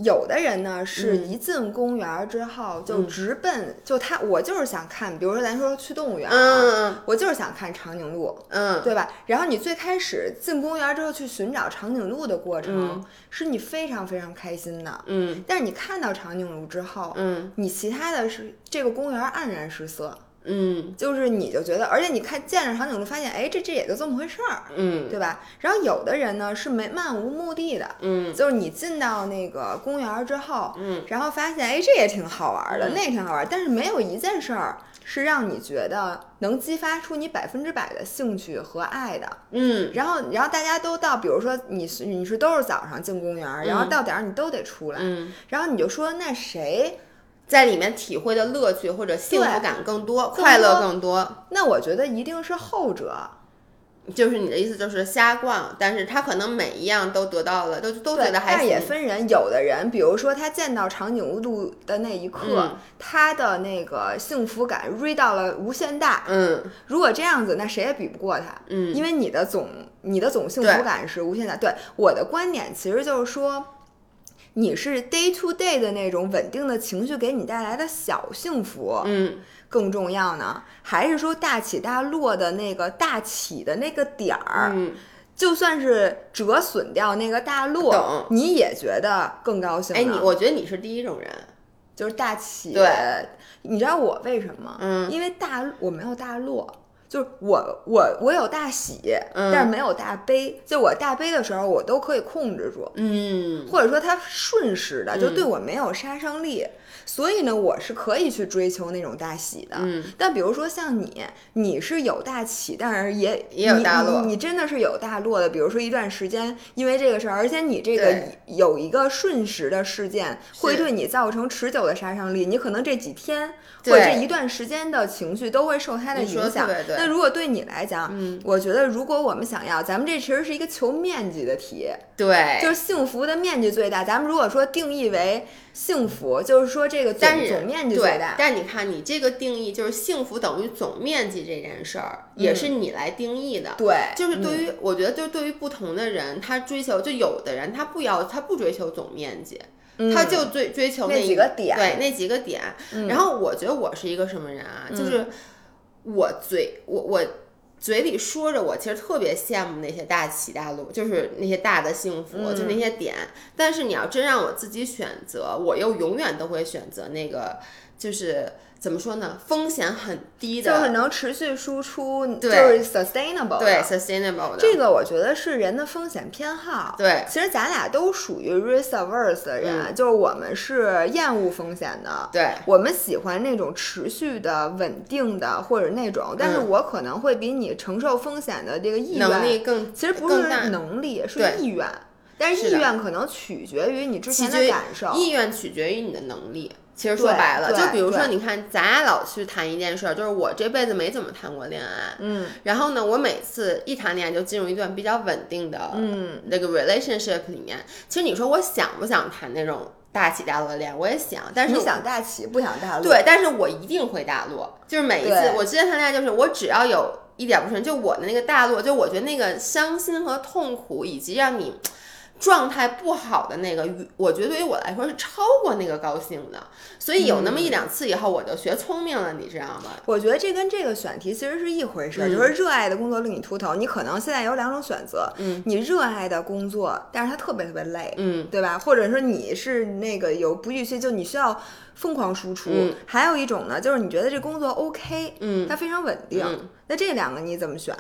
有的人呢，是一进公园之后就直奔，就他我就是想看，比如说咱说去动物园啊，我就是想看长颈鹿，嗯，对吧？然后你最开始进公园之后去寻找长颈鹿的过程，是你非常非常开心的，嗯。但是你看到长颈鹿之后，嗯，你其他的是这个公园黯然失色。嗯，就是你就觉得，而且你看见着长颈鹿，发现哎，这这也就这么回事儿，嗯，对吧？然后有的人呢是没漫无目的的，嗯，就是你进到那个公园之后，嗯，然后发现哎，这也挺好玩的，那挺好玩，但是没有一件事儿是让你觉得能激发出你百分之百的兴趣和爱的，嗯。然后，然后大家都到，比如说你是你是都是早上进公园，然后到点儿你都得出来，嗯，然后你就说那谁。在里面体会的乐趣或者幸福感更多，快乐更多。那我觉得一定是后者，就是你的意思就是瞎逛，但是他可能每一样都得到了，都都觉得还行。但也分人，有的人，比如说他见到长颈鹿的那一刻，他的那个幸福感锐到了无限大。嗯，如果这样子，那谁也比不过他。嗯，因为你的总你的总幸福感是无限大。对我的观点，其实就是说。你是 day to day 的那种稳定的情绪给你带来的小幸福，嗯，更重要呢，还是说大起大落的那个大起的那个点儿，嗯，就算是折损掉那个大落，你也觉得更高兴。哎，你我觉得你是第一种人，就是大起。对，你知道我为什么？嗯，因为大我没有大落。就是我我我有大喜，但是没有大悲。就我大悲的时候，我都可以控制住，嗯，或者说它顺势的，就对我没有杀伤力。所以呢，我是可以去追求那种大喜的。嗯，但比如说像你，你是有大起，但是也也有大落。你真的是有大落的。比如说一段时间，因为这个事儿，而且你这个有一个瞬时的事件，会对你造成持久的杀伤力。你可能这几天或者这一段时间的情绪都会受它的影响。那如果对你来讲，嗯，我觉得如果我们想要，咱们这其实是一个求面积的题。对，就是幸福的面积最大。咱们如果说定义为幸福，就是说这个总总面积最大。但你看，你这个定义就是幸福等于总面积这件事儿，也是你来定义的。对，就是对于我觉得，就对于不同的人，他追求就有的人他不要他不追求总面积，他就追追求那几个点，对那几个点。然后我觉得我是一个什么人啊？就是我嘴我我。嘴里说着，我其实特别羡慕那些大起大落，就是那些大的幸福，就那些点。但是你要真让我自己选择，我又永远都会选择那个就是。怎么说呢？风险很低的，就是能持续输出，就是 sustainable。对，sustainable 的。这个我觉得是人的风险偏好。对，其实咱俩都属于 risk averse 的人，就是我们是厌恶风险的。对，我们喜欢那种持续的、稳定的，或者那种。但是我可能会比你承受风险的这个意愿能力更，其实不是能力，是意愿。但是意愿可能取决于你之前的感受，意愿取决于你的能力。其实说白了，就比如说，你看，咱俩老去谈一件事儿，就是我这辈子没怎么谈过恋爱，嗯，然后呢，我每次一谈恋爱就进入一段比较稳定的，嗯，那个 relationship 里面。其实你说我想不想谈那种大起大落的恋爱，我也想，但是你想大起不想大落，对，但是我一定会大落。就是每一次我之前谈恋爱，就是我只要有一点不顺，就我的那个大落，就我觉得那个伤心和痛苦，以及让你。状态不好的那个，我觉得对于我来说是超过那个高兴的，所以有那么一两次以后，我就学聪明了，你知道吗？我觉得这跟这个选题其实是一回事，就是热爱的工作令你秃头。你可能现在有两种选择，嗯，你热爱的工作，但是它特别特别累，嗯，对吧？或者说你是那个有不预期，就你需要疯狂输出。还有一种呢，就是你觉得这工作 OK，嗯，它非常稳定。那这两个你怎么选？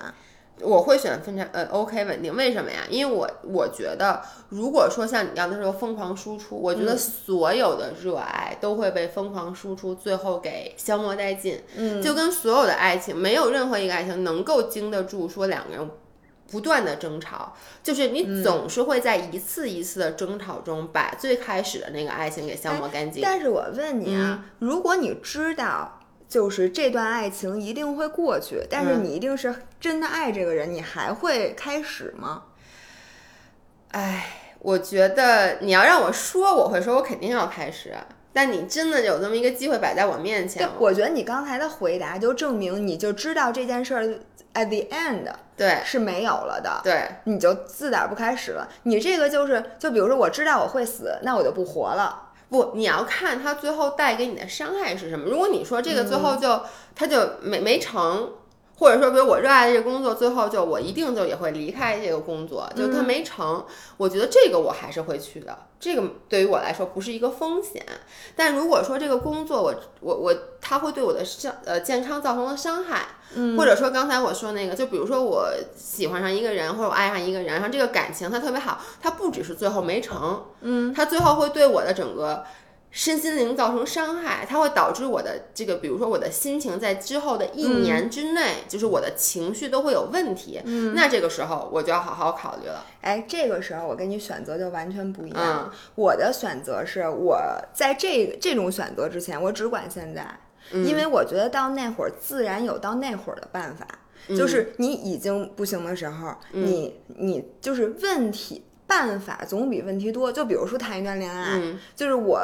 我会选非常呃 OK 稳定，为什么呀？因为我我觉得，如果说像你刚才说疯狂输出，我觉得所有的热爱都会被疯狂输出最后给消磨殆尽。嗯，就跟所有的爱情，没有任何一个爱情能够经得住说两个人不断的争吵，就是你总是会在一次一次的争吵中把最开始的那个爱情给消磨干净。但是我问你啊，如果你知道。就是这段爱情一定会过去，但是你一定是真的爱这个人，你还会开始吗？哎，我觉得你要让我说，我会说，我肯定要开始。但你真的有这么一个机会摆在我面前，我觉得你刚才的回答就证明你就知道这件事儿 at the end 对是没有了的，对，你就自打不开始了。你这个就是，就比如说我知道我会死，那我就不活了。不，你要看他最后带给你的伤害是什么。如果你说这个最后就他就没没成，或者说比如我热爱的这个工作，最后就我一定就也会离开这个工作，就它没成，我觉得这个我还是会去的。这个对于我来说不是一个风险。但如果说这个工作我我我它会对我的伤呃健康造成了伤害。或者说刚才我说那个，就比如说我喜欢上一个人，或者我爱上一个人，然后这个感情它特别好，它不只是最后没成，嗯，它最后会对我的整个身心灵造成伤害，它会导致我的这个，比如说我的心情在之后的一年之内，就是我的情绪都会有问题，嗯，那这个时候我就要好好考虑了。哎，这个时候我跟你选择就完全不一样，我的选择是我在这这种选择之前，我只管现在。因为我觉得到那会儿自然有到那会儿的办法，就是你已经不行的时候，你你就是问题办法总比问题多。就比如说谈一段恋爱，就是我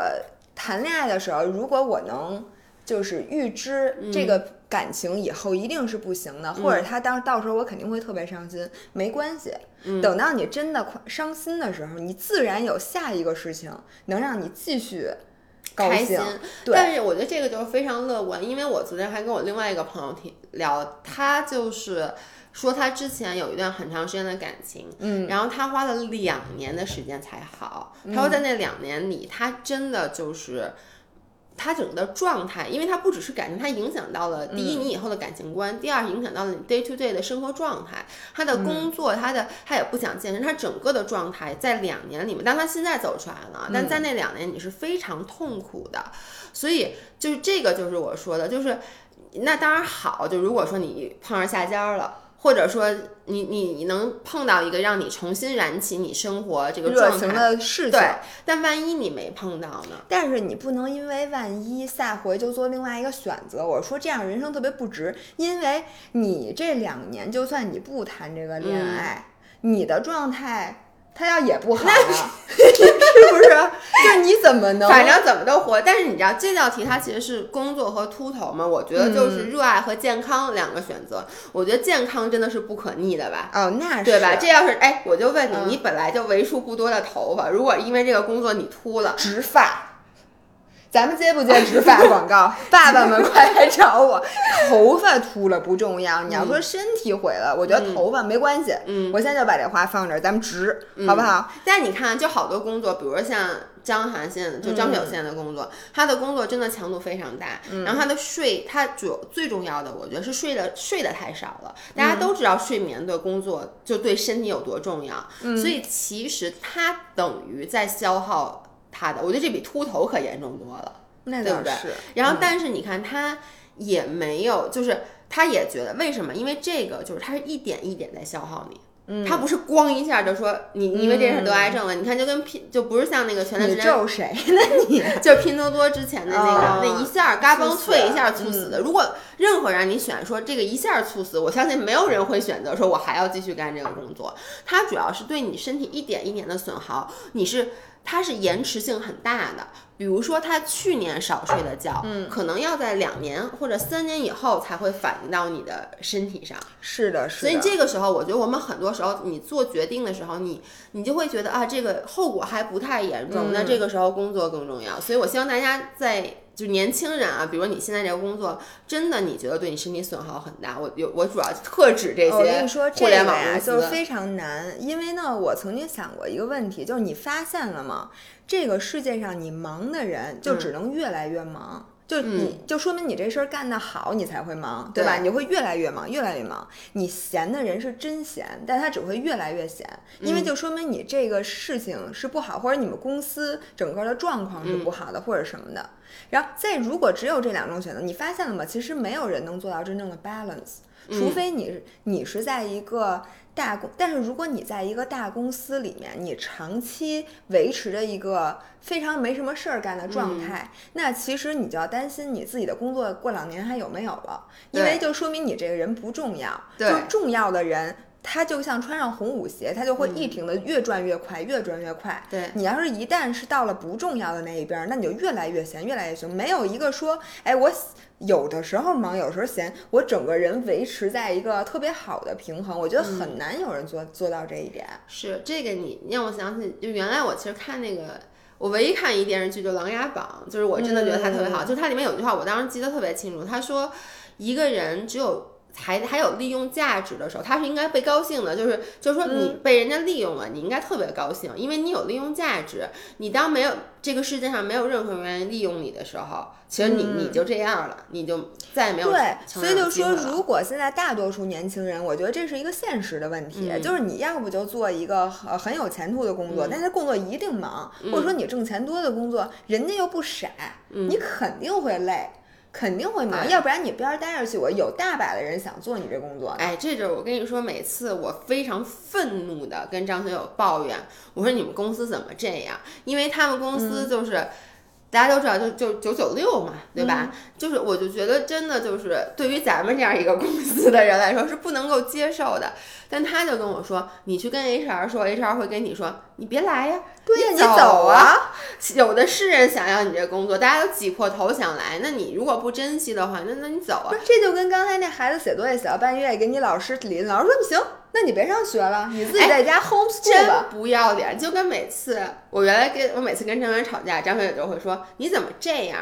谈恋爱的时候，如果我能就是预知这个感情以后一定是不行的，或者他当到时候我肯定会特别伤心，没关系。等到你真的伤心的时候，你自然有下一个事情能让你继续。开心，但是我觉得这个就是非常乐观，因为我昨天还跟我另外一个朋友提聊，他就是说他之前有一段很长时间的感情，嗯，然后他花了两年的时间才好，他说在那两年里，他真的就是。他整个的状态，因为他不只是感情，他影响到了第一你以后的感情观，第二影响到了你 day to day 的生活状态。他的工作，他的他也不想健身，他整个的状态在两年里面，但他现在走出来了，但在那两年你是非常痛苦的。所以就是这个，就是我说的，就是那当然好，就如果说你碰上下尖了。或者说，你你你能碰到一个让你重新燃起你生活这个热情的事情，对。但万一你没碰到呢？但是你不能因为万一下回就做另外一个选择。我说这样人生特别不值，因为你这两年就算你不谈这个恋爱，你的状态。他要也不好，是不是？就你怎么能，反正怎么都活。但是你知道这道题它其实是工作和秃头嘛？我觉得就是热爱和健康两个选择。我觉得健康真的是不可逆的吧？哦，那是对吧？这要是哎，我就问你，你本来就为数不多的头发，如果因为这个工作你秃了，植发。咱们接不接植发广告？爸爸们快来找我！头发秃了不重要，你要说身体毁了，我觉得头发没关系。嗯，我现在就把这话放这儿，咱们植，好不好？但你看，就好多工作，比如说像张涵现在就张表现在的工作，他的工作真的强度非常大，然后他的睡，他主最重要的，我觉得是睡的睡得太少了。大家都知道睡眠对工作就对身体有多重要，所以其实他等于在消耗他的，我觉得这比秃头可严重多了，对不对？然后但是你看他也没有，就是他也觉得为什么？因为这个就是他是一点一点在消耗你。他不是光一下就说你因为这是得癌症了，你看就跟拼就不是像那个前段时间咒谁呢？你就是拼多多之前的那个那一下嘎嘣脆一下猝死的。如果任何人你选说这个一下猝死，我相信没有人会选择说我还要继续干这个工作。它主要是对你身体一点一点的损耗，你是。它是延迟性很大的，比如说他去年少睡的觉，嗯，可能要在两年或者三年以后才会反映到你的身体上。是的，是的。所以这个时候，我觉得我们很多时候你做决定的时候，你你就会觉得啊，这个后果还不太严重，那这个时候工作更重要。所以我希望大家在。就年轻人啊，比如你现在这个工作，真的你觉得对你身体损耗很大？我有我主要特指这些。我跟你说，这个呀，就是非常难。因为呢，我曾经想过一个问题，就是你发现了吗？这个世界上你忙的人就只能越来越忙。就你就说明你这事儿干得好，你才会忙，对吧？你会越来越忙，越来越忙。你闲的人是真闲，但他只会越来越闲，因为就说明你这个事情是不好，或者你们公司整个的状况是不好的，或者什么的。然后再如果只有这两种选择，你发现了吗？其实没有人能做到真正的 balance，除非你你是在一个。大公，但是如果你在一个大公司里面，你长期维持着一个非常没什么事儿干的状态，那其实你就要担心你自己的工作过两年还有没有了，因为就说明你这个人不重要。就重要的人，他就像穿上红舞鞋，他就会一停的越转越快，越转越快。对你要是一旦是到了不重要的那一边，那你就越来越闲，越来越闲，没有一个说，哎，我。有的时候忙，有时候闲，我整个人维持在一个特别好的平衡，我觉得很难有人做做到这一点。是这个，你让我想起，就原来我其实看那个，我唯一看一电视剧就《琅琊榜》，就是我真的觉得它特别好，就它里面有句话，我当时记得特别清楚，他说一个人只有。还还有利用价值的时候，他是应该被高兴的，就是就是说你被人家利用了，你应该特别高兴，因为你有利用价值。你当没有这个世界上没有任何人愿意利用你的时候，其实你你就这样了，你就再也没有对。所以就说，如果现在大多数年轻人，我觉得这是一个现实的问题，就是你要不就做一个很很有前途的工作，但是工作一定忙，或者说你挣钱多的工作，人家又不傻，你肯定会累。肯定会忙，要不然你边儿待着去。我有大把的人想做你这工作。哎，这就是我跟你说，每次我非常愤怒的跟张学友抱怨，我说你们公司怎么这样？因为他们公司就是。大家都知道，就就九九六嘛，对吧？就是我就觉得真的就是对于咱们这样一个公司的人来说是不能够接受的。但他就跟我说，你去跟 HR 说，HR 会跟你说，你别来呀，对呀，你走啊。有的是人想要你这工作，大家都挤破头想来，那你如果不珍惜的话，那那你走啊。这就跟刚才那孩子写作业写到半夜，给你老师理，老师说不行。那你别上学了，你自己在家 homeschool 吧。不要脸，就跟每次我原来跟我每次跟张元吵架，张学友就会说你怎么这样？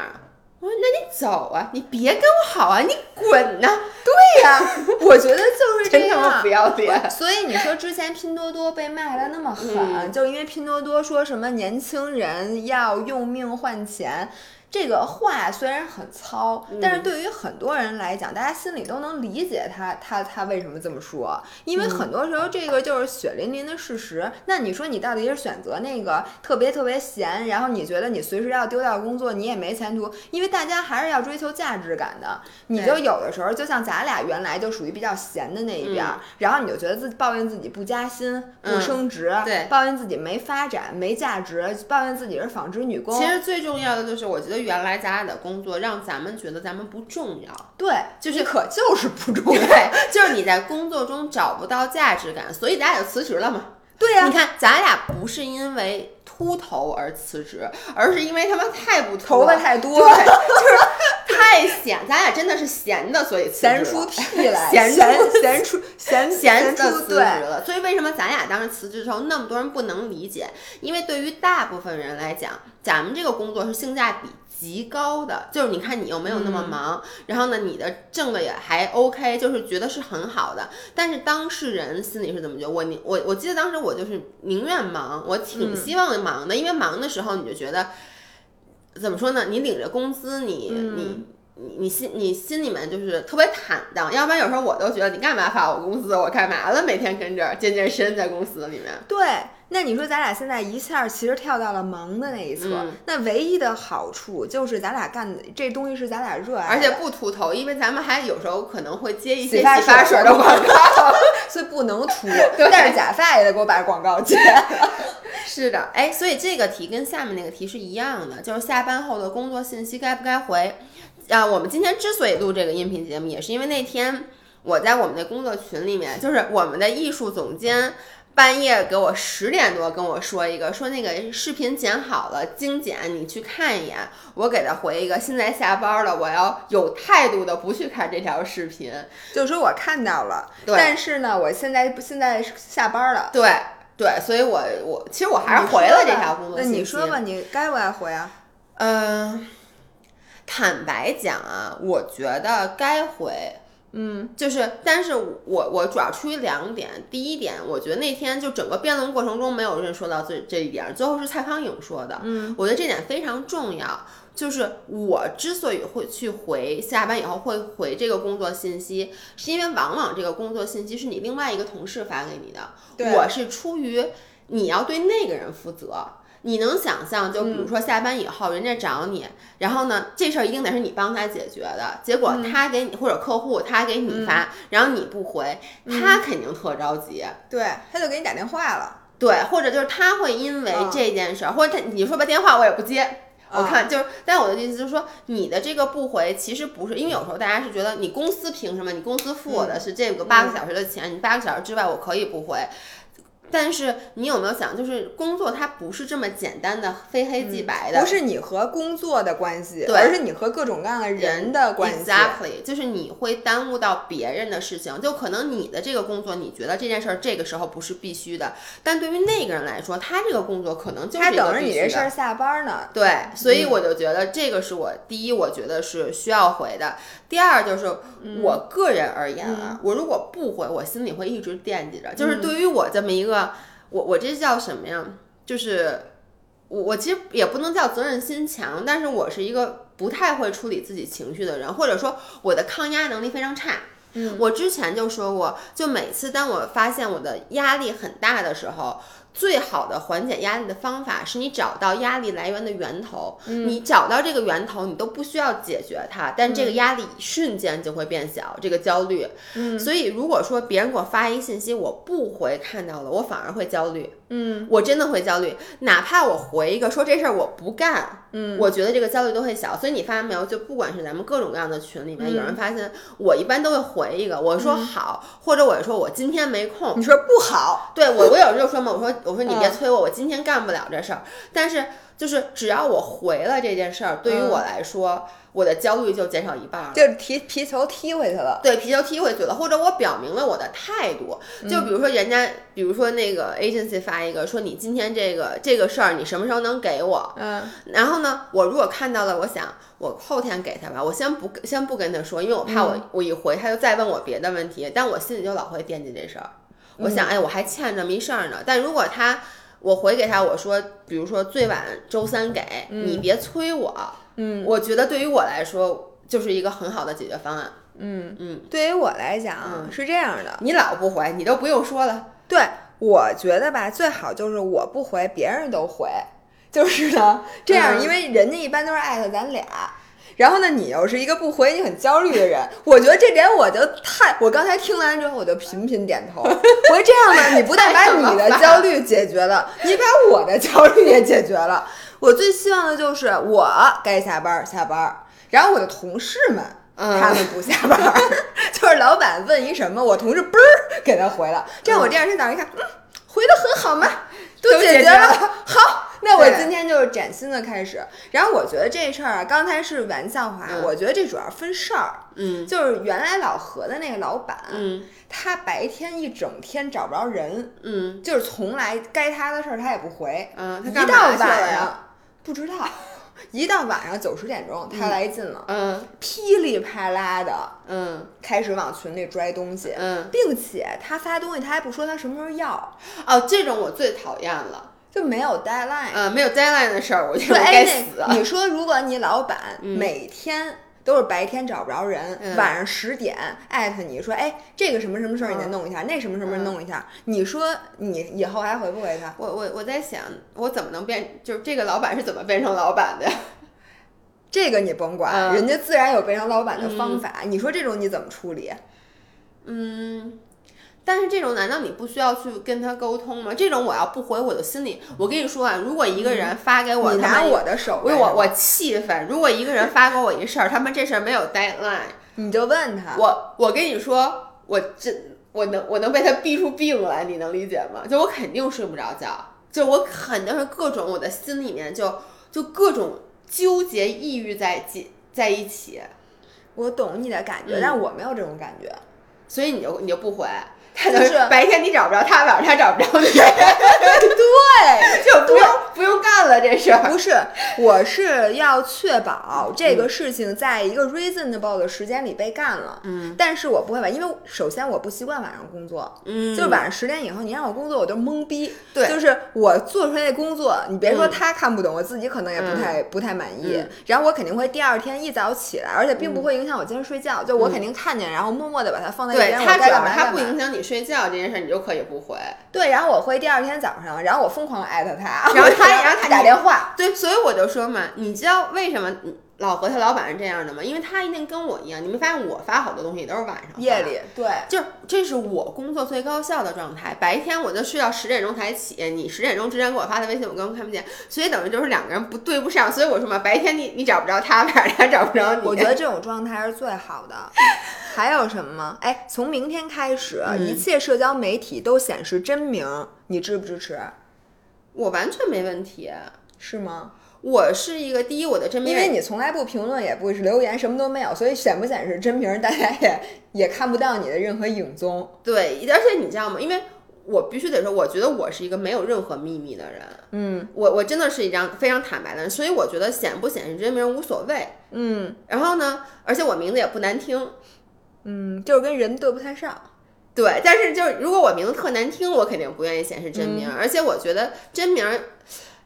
我说那你走啊，你别跟我好啊，你滚呐！对呀，我觉得就是这样。不要脸。所以你说之前拼多多被卖的那么狠，就因为拼多多说什么年轻人要用命换钱。这个话虽然很糙，但是对于很多人来讲，大家心里都能理解他他他为什么这么说。因为很多时候这个就是血淋淋的事实。那你说你到底是选择那个特别特别闲，然后你觉得你随时要丢掉工作，你也没前途？因为大家还是要追求价值感的。你就有的时候就像咱俩原来就属于比较闲的那一边，然后你就觉得自己抱怨自己不加薪、不升职，对，抱怨自己没发展、没价值，抱怨自己是纺织女工。其实最重要的就是我觉得。原来咱俩的工作让咱们觉得咱们不重要，对，就是可就是不重要，就是你在工作中找不到价值感，所以咱俩就辞职了嘛。对呀，你看咱俩不是因为秃头而辞职，而是因为他们太不头发太多，就是太闲，咱俩真的是闲的，所以闲出屁来，闲 闲闲出闲闲的辞职了。所以为什么咱俩当时辞职的时候那么多人不能理解？因为对于大部分人来讲。咱们这个工作是性价比极高的，就是你看你又没有那么忙，然后呢，你的挣的也还 OK，就是觉得是很好的。但是当事人心里是怎么觉得？我宁我我记得当时我就是宁愿忙，我挺希望忙的，因为忙的时候你就觉得怎么说呢？你领着工资，你你。你你心你心里面就是特别坦荡，要不然有时候我都觉得你干嘛发我工资，我干嘛了？每天跟着健健身在公司里面。对，那你说咱俩现在一下其实跳到了忙的那一侧，那唯一的好处就是咱俩干的这东西是咱俩热爱，而且不秃头，因为咱们还有时候可能会接一些洗发水的广告，所以不能秃。但是假发也得给我把广告接。是的，哎，所以这个题跟下面那个题是一样的，就是下班后的工作信息该不该回？啊，我们今天之所以录这个音频节目，也是因为那天我在我们的工作群里面，就是我们的艺术总监半夜给我十点多跟我说一个，说那个视频剪好了，精简，你去看一眼。我给他回一个，现在下班了，我要有态度的不去看这条视频，就是说我看到了，但是呢，我现在现在下班了，对对，所以我我其实我还是回了这条工作信息。那你说吧，你该不该回啊？嗯。坦白讲啊，我觉得该回，嗯，就是，但是我我主要出于两点，第一点，我觉得那天就整个辩论过程中没有人说到这这一点，最后是蔡康永说的，嗯，我觉得这点非常重要，就是我之所以会去回下班以后会回这个工作信息，是因为往往这个工作信息是你另外一个同事发给你的，我是出于你要对那个人负责。你能想象，就比如说下班以后，人家找你，然后呢，这事儿一定得是你帮他解决的。结果他给你或者客户他给你发，然后你不回，他肯定特着急。对，他就给你打电话了。对，或者就是他会因为这件事儿，或者他你说吧，电话我也不接。我看就是，但我的意思就是说，你的这个不回，其实不是因为有时候大家是觉得你公司凭什么？你公司付我的是这个八个小时的钱，你八个小时之外我可以不回。但是你有没有想，就是工作它不是这么简单的非黑即白的，不是你和工作的关系，对，而是你和各种各样的人的关系。Exactly，就是你会耽误到别人的事情，就可能你的这个工作，你觉得这件事儿这个时候不是必须的，但对于那个人来说，他这个工作可能就是他等着你这事儿下班呢。对，所以我就觉得这个是我第一，我觉得是需要回的。第二就是我个人而言啊，我如果不回，我心里会一直惦记着。就是对于我这么一个，我我这叫什么呀？就是我我其实也不能叫责任心强，但是我是一个不太会处理自己情绪的人，或者说我的抗压能力非常差。嗯，我之前就说过，就每次当我发现我的压力很大的时候。最好的缓解压力的方法是你找到压力来源的源头。你找到这个源头，你都不需要解决它，但这个压力瞬间就会变小，这个焦虑。嗯，所以如果说别人给我发一信息，我不回看到了，我反而会焦虑。嗯，我真的会焦虑，哪怕我回一个说这事儿我不干，嗯，我觉得这个焦虑都会小。所以你发现没有，就不管是咱们各种各样的群里面，有人发现我一般都会回一个，我说好，或者我说我今天没空，你说不好，对我我有时候说嘛，我说我说你别催我，我今天干不了这事儿。但是就是只要我回了这件事儿，对于我来说。我的焦虑就减少一半儿，就踢皮球踢回去了。对，皮球踢回去了，或者我表明了我的态度，就比如说人家，比如说那个 agency 发一个说你今天这个这个事儿你什么时候能给我？嗯，然后呢，我如果看到了，我想我后天给他吧，我先不先不跟他说，因为我怕我我一回他就再问我别的问题，但我心里就老会惦记这事儿。我想，哎，我还欠这么一事儿呢。但如果他我回给他，我说，比如说最晚周三给你，别催我。嗯，我觉得对于我来说就是一个很好的解决方案。嗯嗯，对于我来讲是这样的，你老不回，你都不用说了。对，我觉得吧，最好就是我不回，别人都回，就是呢这样，因为人家一般都是艾特咱俩，然后呢，你又是一个不回，你很焦虑的人，我觉得这点我就太，我刚才听完之后我就频频点头。我说这样呢，你不但把你的焦虑解决了，你把我的焦虑也解决了。我最希望的就是我该下班下班，然后我的同事们他们不下班，就是老板问一什么，我同事嘣儿给他回了，这样我第二天早上一看，嗯，回的很好嘛，都解决了。好，那我今天就是崭新的开始。然后我觉得这事儿啊，刚才是玩笑话，我觉得这主要分事儿。嗯，就是原来老何的那个老板，嗯，他白天一整天找不着人，嗯，就是从来该他的事儿他也不回，嗯，他一到晚上。不知道。一到晚上九十点钟，他来劲了，嗯，噼里啪啦的，嗯，开始往群里拽东西，嗯，并且他发东西，他还不说他什么时候要，哦，这种我最讨厌了，就没有 deadline，嗯，没有 deadline 的事儿，我觉得该死。你说，如果你老板每天。都是白天找不着人，晚上十点艾特你说，哎，这个什么什么事儿你再弄一下，那什么什么弄一下。你说你以后还回不回他？我我我在想，我怎么能变？就是这个老板是怎么变成老板的呀？这个你甭管，人家自然有变成老板的方法。你说这种你怎么处理？嗯。但是这种难道你不需要去跟他沟通吗？这种我要不回我的心里，我跟你说啊，如果一个人发给我，你拿我的手，我我气愤。如果一个人发给我一事儿，他们这事儿没有 deadline，你就问他。我我跟你说，我这我能我能被他逼出病来，你能理解吗？就我肯定睡不着觉，就我肯定是各种我的心里面就就各种纠结抑郁在在在一起。我懂你的感觉，但我没有这种感觉，所以你就你就不回。就是白天你找不着他，晚上他找不着你。对，就不用不用干了这事儿。不是，我是要确保这个事情在一个 reasonable 的时间里被干了。嗯，但是我不会吧？因为首先我不习惯晚上工作。嗯，就是晚上十点以后，你让我工作，我就懵逼。对，就是我做出来的工作，你别说他看不懂，我自己可能也不太不太满意。然后我肯定会第二天一早起来，而且并不会影响我今天睡觉。就我肯定看见，然后默默的把它放在一边。他主要他不影响你。睡觉这件事，你就可以不回。对，然后我会第二天早上，然后我疯狂艾特他，然后他，然后他打电话。对，所以我就说嘛，你知道为什么老何他老板是这样的吗？因为他一定跟我一样，你没发现我发好多东西都是晚上、夜里。对，就是这是我工作最高效的状态。白天我就睡到十点钟才起，你十点钟之前给我发的微信我根本看不见，所以等于就是两个人不对不上。所以我说嘛，白天你你找不着他，晚上他找不着你。我觉得这种状态是最好的。还有什么吗？哎，从明天开始，一切社交媒体都显示真名，你支不支持？我完全没问题，是吗？我是一个第一，我的真名，因为你从来不评论，也不是留言，什么都没有，所以显不显示真名，大家也也看不到你的任何影踪。对，而且你知道吗？因为我必须得说，我觉得我是一个没有任何秘密的人。嗯，我我真的是一张非常坦白的人，所以我觉得显不显示真名无所谓。嗯，然后呢，而且我名字也不难听。嗯，就是跟人对不太上，对。但是就是如果我名字特难听，我肯定不愿意显示真名。而且我觉得真名，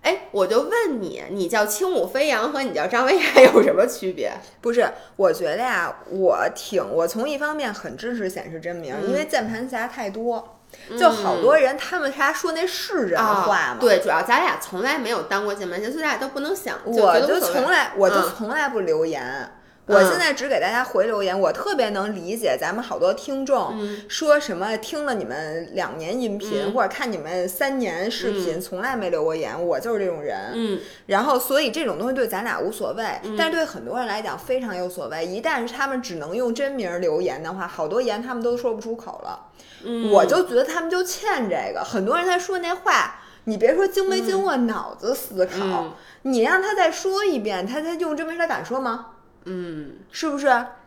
哎，我就问你，你叫轻舞飞扬和你叫张薇娅 有什么区别？不是，我觉得呀，我挺，我从一方面很支持显示真名，因为键盘侠太多，就好多人他们他说那是人话吗？对，主要咱俩从来没有当过键盘侠，所以咱俩都不能想。我就从来，我就从来不留言。我现在只给大家回留言，我特别能理解咱们好多听众说什么听了你们两年音频或者看你们三年视频从来没留过言，我就是这种人。嗯，然后所以这种东西对咱俩无所谓，但是对很多人来讲非常有所谓。一旦是他们只能用真名留言的话，好多言他们都说不出口了。嗯，我就觉得他们就欠这个。很多人他说那话，你别说经没经过脑子思考，你让他再说一遍，他他用真名他敢说吗？嗯，是不是？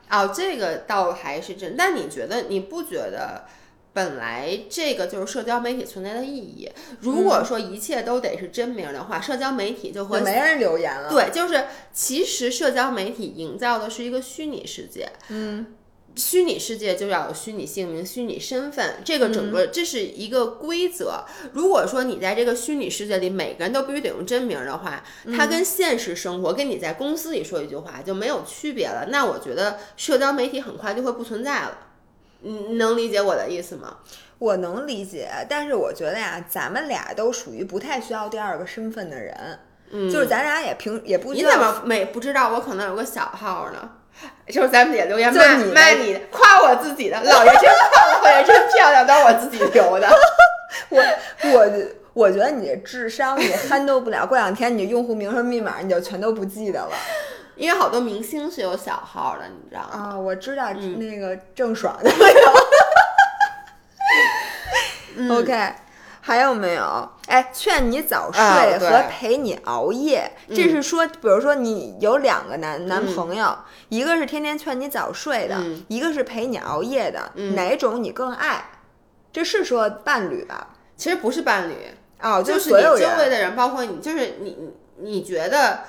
哦，这个倒还是真。但你觉得，你不觉得，本来这个就是社交媒体存在的意义？如果说一切都得是真名的话，社交媒体就会没人留言了。对，就是其实社交媒体营造的是一个虚拟世界。嗯。虚拟世界就要有虚拟姓名、虚拟身份，这个整个这是一个规则。如果说你在这个虚拟世界里，每个人都必须得用真名的话，它跟现实生活，跟你在公司里说一句话就没有区别了。那我觉得社交媒体很快就会不存在了。你能理解我的意思吗？我能理解，但是我觉得呀，咱们俩都属于不太需要第二个身份的人。嗯，就是咱俩也平也不。你怎么没不知道？我可能有个小号呢。就是咱们也留言骂骂你，夸我自己的，老爷真棒，老爷真漂亮，都是我自己留的。我我我觉得你智商你 handle 不了，过两天你用户名和密码你就全都不记得了。因为好多明星是有小号的，你知道吗？啊，我知道那个郑爽的。OK。还有没有？哎，劝你早睡和陪你熬夜，这是说，比如说你有两个男男朋友，一个是天天劝你早睡的，一个是陪你熬夜的，哪种你更爱？这是说伴侣吧？其实不是伴侣哦，就是所有周围的人，包括你，就是你你觉得？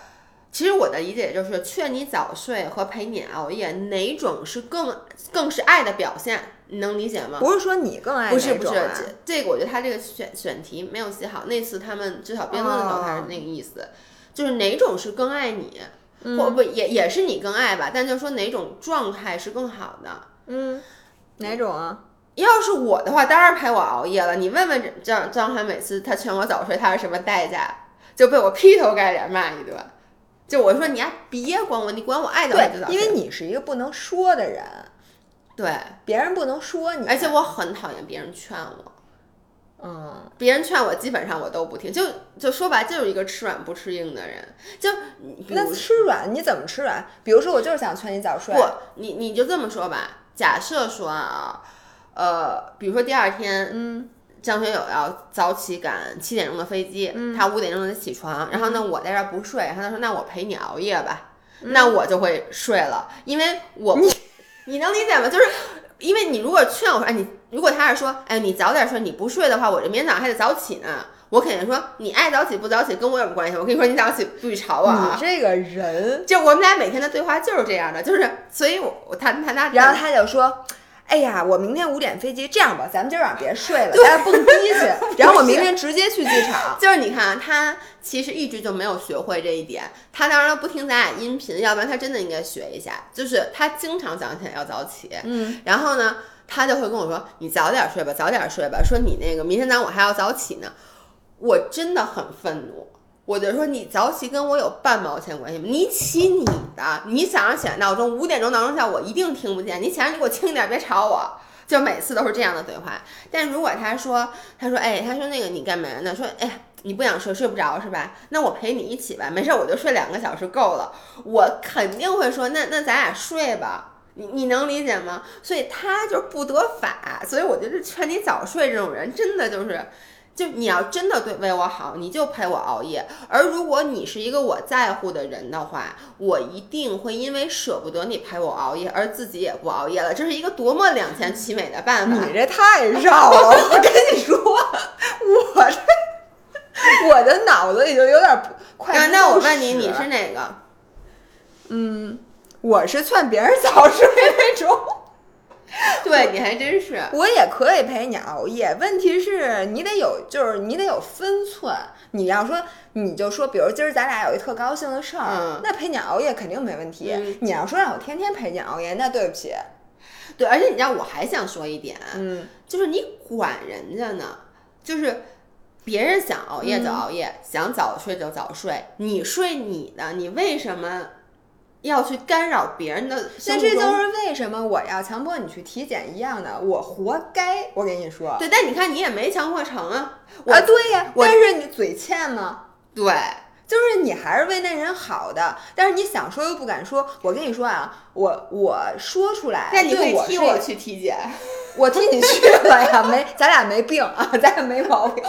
其实我的理解就是，劝你早睡和陪你熬夜，哪种是更更是爱的表现？你能理解吗？不是说你更爱，不是不是，这个我觉得他这个选选题没有写好。那次他们至少辩论的时候，他是那个意思，就是哪种是更爱你，或不也也是你更爱吧？但就是说哪种状态是更好的？嗯，哪种啊？要是我的话，当然陪我熬夜了。你问问张张涵，每次他劝我早睡，他是什么代价？就被我劈头盖脸骂一顿。就我说你还别管我，你管我爱早睡就早睡。因为你是一个不能说的人，对，别人不能说你。而且我很讨厌别人劝我，嗯，别人劝我基本上我都不听。就就说白，就是一个吃软不吃硬的人。就那吃软你怎么吃软？比如说我就是想劝你早睡，不，你你就这么说吧。假设说啊，呃，比如说第二天，嗯。张学友要早起赶七点钟的飞机，他五点钟得起床。然后呢，我在这儿不睡，然后他说：“那我陪你熬夜吧。”那我就会睡了，因为我你你能理解吗？就是因为你如果劝我说：“哎，你如果他是说，哎，你早点睡，你不睡的话，我这明天早上还得早起呢。”我肯定说：“你爱早起不早起跟我有什么关系？”我跟你说，你早起不许吵我啊！你这个人，就我们俩每天的对话就是这样的，就是所以，我他他他，然后他就说。哎呀，我明天五点飞机，这样吧，咱们今儿晚上别睡了，咱蹦迪去。然后我明天直接去机场。就是你看，他其实一直就没有学会这一点。他当然不听咱俩音频，要不然他真的应该学一下。就是他经常早上起来要早起，嗯，然后呢，他就会跟我说：“你早点睡吧，早点睡吧。”说你那个明天早上我还要早起呢，我真的很愤怒。我就说你早起跟我有半毛钱关系吗？你起你的，你早上起来闹钟五点钟闹钟叫我一定听不见。你起来你给我轻点，别吵我。就每次都是这样的对话。但如果他说他说哎他说那个你干嘛呢？说哎你不想睡睡不着是吧？那我陪你一起吧，没事我就睡两个小时够了。我肯定会说那那咱俩睡吧。你你能理解吗？所以他就不得法。所以我觉得劝你早睡这种人真的就是。就你要真的对为我好，你就陪我熬夜。而如果你是一个我在乎的人的话，我一定会因为舍不得你陪我熬夜，而自己也不熬夜了。这是一个多么两全其美的办法！你这太绕了，我跟你说，我这我的脑子里就有点快。那我问你，你是哪个？嗯，我是劝别人早睡那种。对，你还真是。我也可以陪你熬夜，问题是你得有，就是你得有分寸。你要说，你就说，比如今儿咱俩有一特高兴的事儿，那陪你熬夜肯定没问题。你要说让我天天陪你熬夜，那对不起。对，而且你知道，我还想说一点，嗯，就是你管人家呢，就是别人想熬夜就熬夜，想早睡就早睡，你睡你的，你为什么？要去干扰别人的，那这就是为什么我要强迫你去体检一样的，我活该。我跟你说，对，但你看你也没强迫成啊，啊，对呀，但是你嘴欠吗？对，就是你还是为那人好的，但是你想说又不敢说。我跟你说啊，我我说出来，那你可以替我去体检，我替你去了呀，没，咱俩没病啊，咱俩没毛病。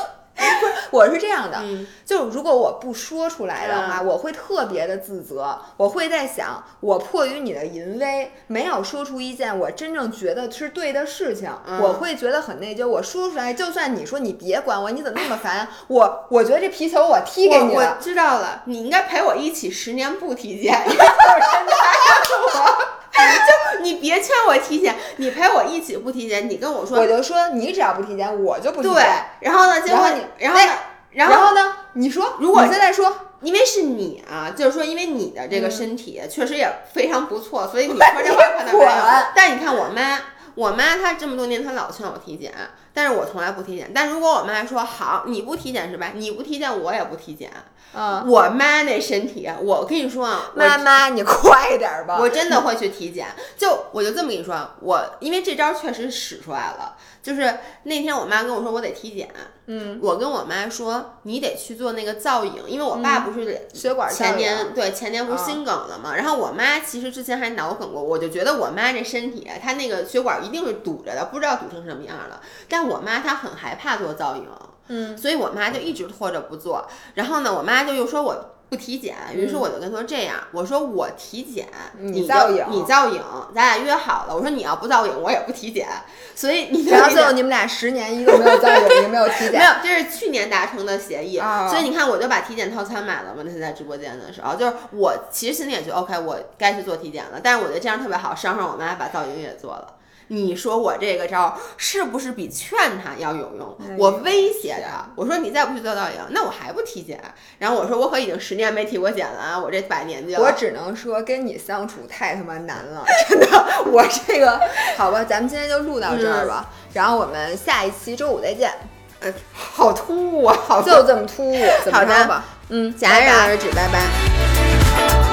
不是，我是这样的，就如果我不说出来的话，我会特别的自责。我会在想，我迫于你的淫威，没有说出一件我真正觉得是对的事情，我会觉得很内疚。我说出来，就算你说你别管我，你怎么那么烦我？我觉得这皮球我踢给你了。我知道了，你应该陪我一起十年不体检，你真我。就你别劝我体检，你陪我一起不体检。你跟我说，我就说你只要不体检，我就不体检。对，然后呢？结果你，然后呢？然后呢？你说，如果现在说，因为是你啊，就是说，因为你的这个身体确实也非常不错，所以你 说这话可能没有。但你看我妈，我妈她这么多年，她老劝我体检，但是我从来不体检。但如果我妈说好，你不体检是吧？你不体检，我也不体检。嗯，我妈那身体，我跟你说啊，妈妈你快点吧，我真的会去体检。就我就这么跟你说，我因为这招确实使出来了。就是那天我妈跟我说我得体检，嗯，我跟我妈说你得去做那个造影，因为我爸不是血管前年对前年不是心梗了嘛，然后我妈其实之前还脑梗过，我就觉得我妈这身体她那个血管一定是堵着的，不知道堵成什么样了。但我妈她很害怕做造影。嗯，所以我妈就一直拖着不做，然后呢，我妈就又说我不体检，于是我就跟她说这样，我说我体检，你造影，你造影，咱俩约好了。我说你要不造影，我也不体检。所以你然后最后你们俩十年一个没有造影，一个没有体检，没有，这是去年达成的协议。所以你看，我就把体检套餐买了嘛。那是在直播间的时候，就是我其实心里也觉得 OK，我该去做体检了。但是我觉得这样特别好，捎上我妈把造影也做了。你说我这个招是不是比劝他要有用？我威胁他，我说你再不去做造影，那我还不体检。然后我说我可已经十年没体过检了啊，我这把年纪了。我只能说跟你相处太他妈难了，真的。我这个好吧，咱们今天就录到这儿吧。然后我们下一期周五再见。呃好突兀啊，好就这么突兀，怎么着吧？嗯，戛然而止，拜拜。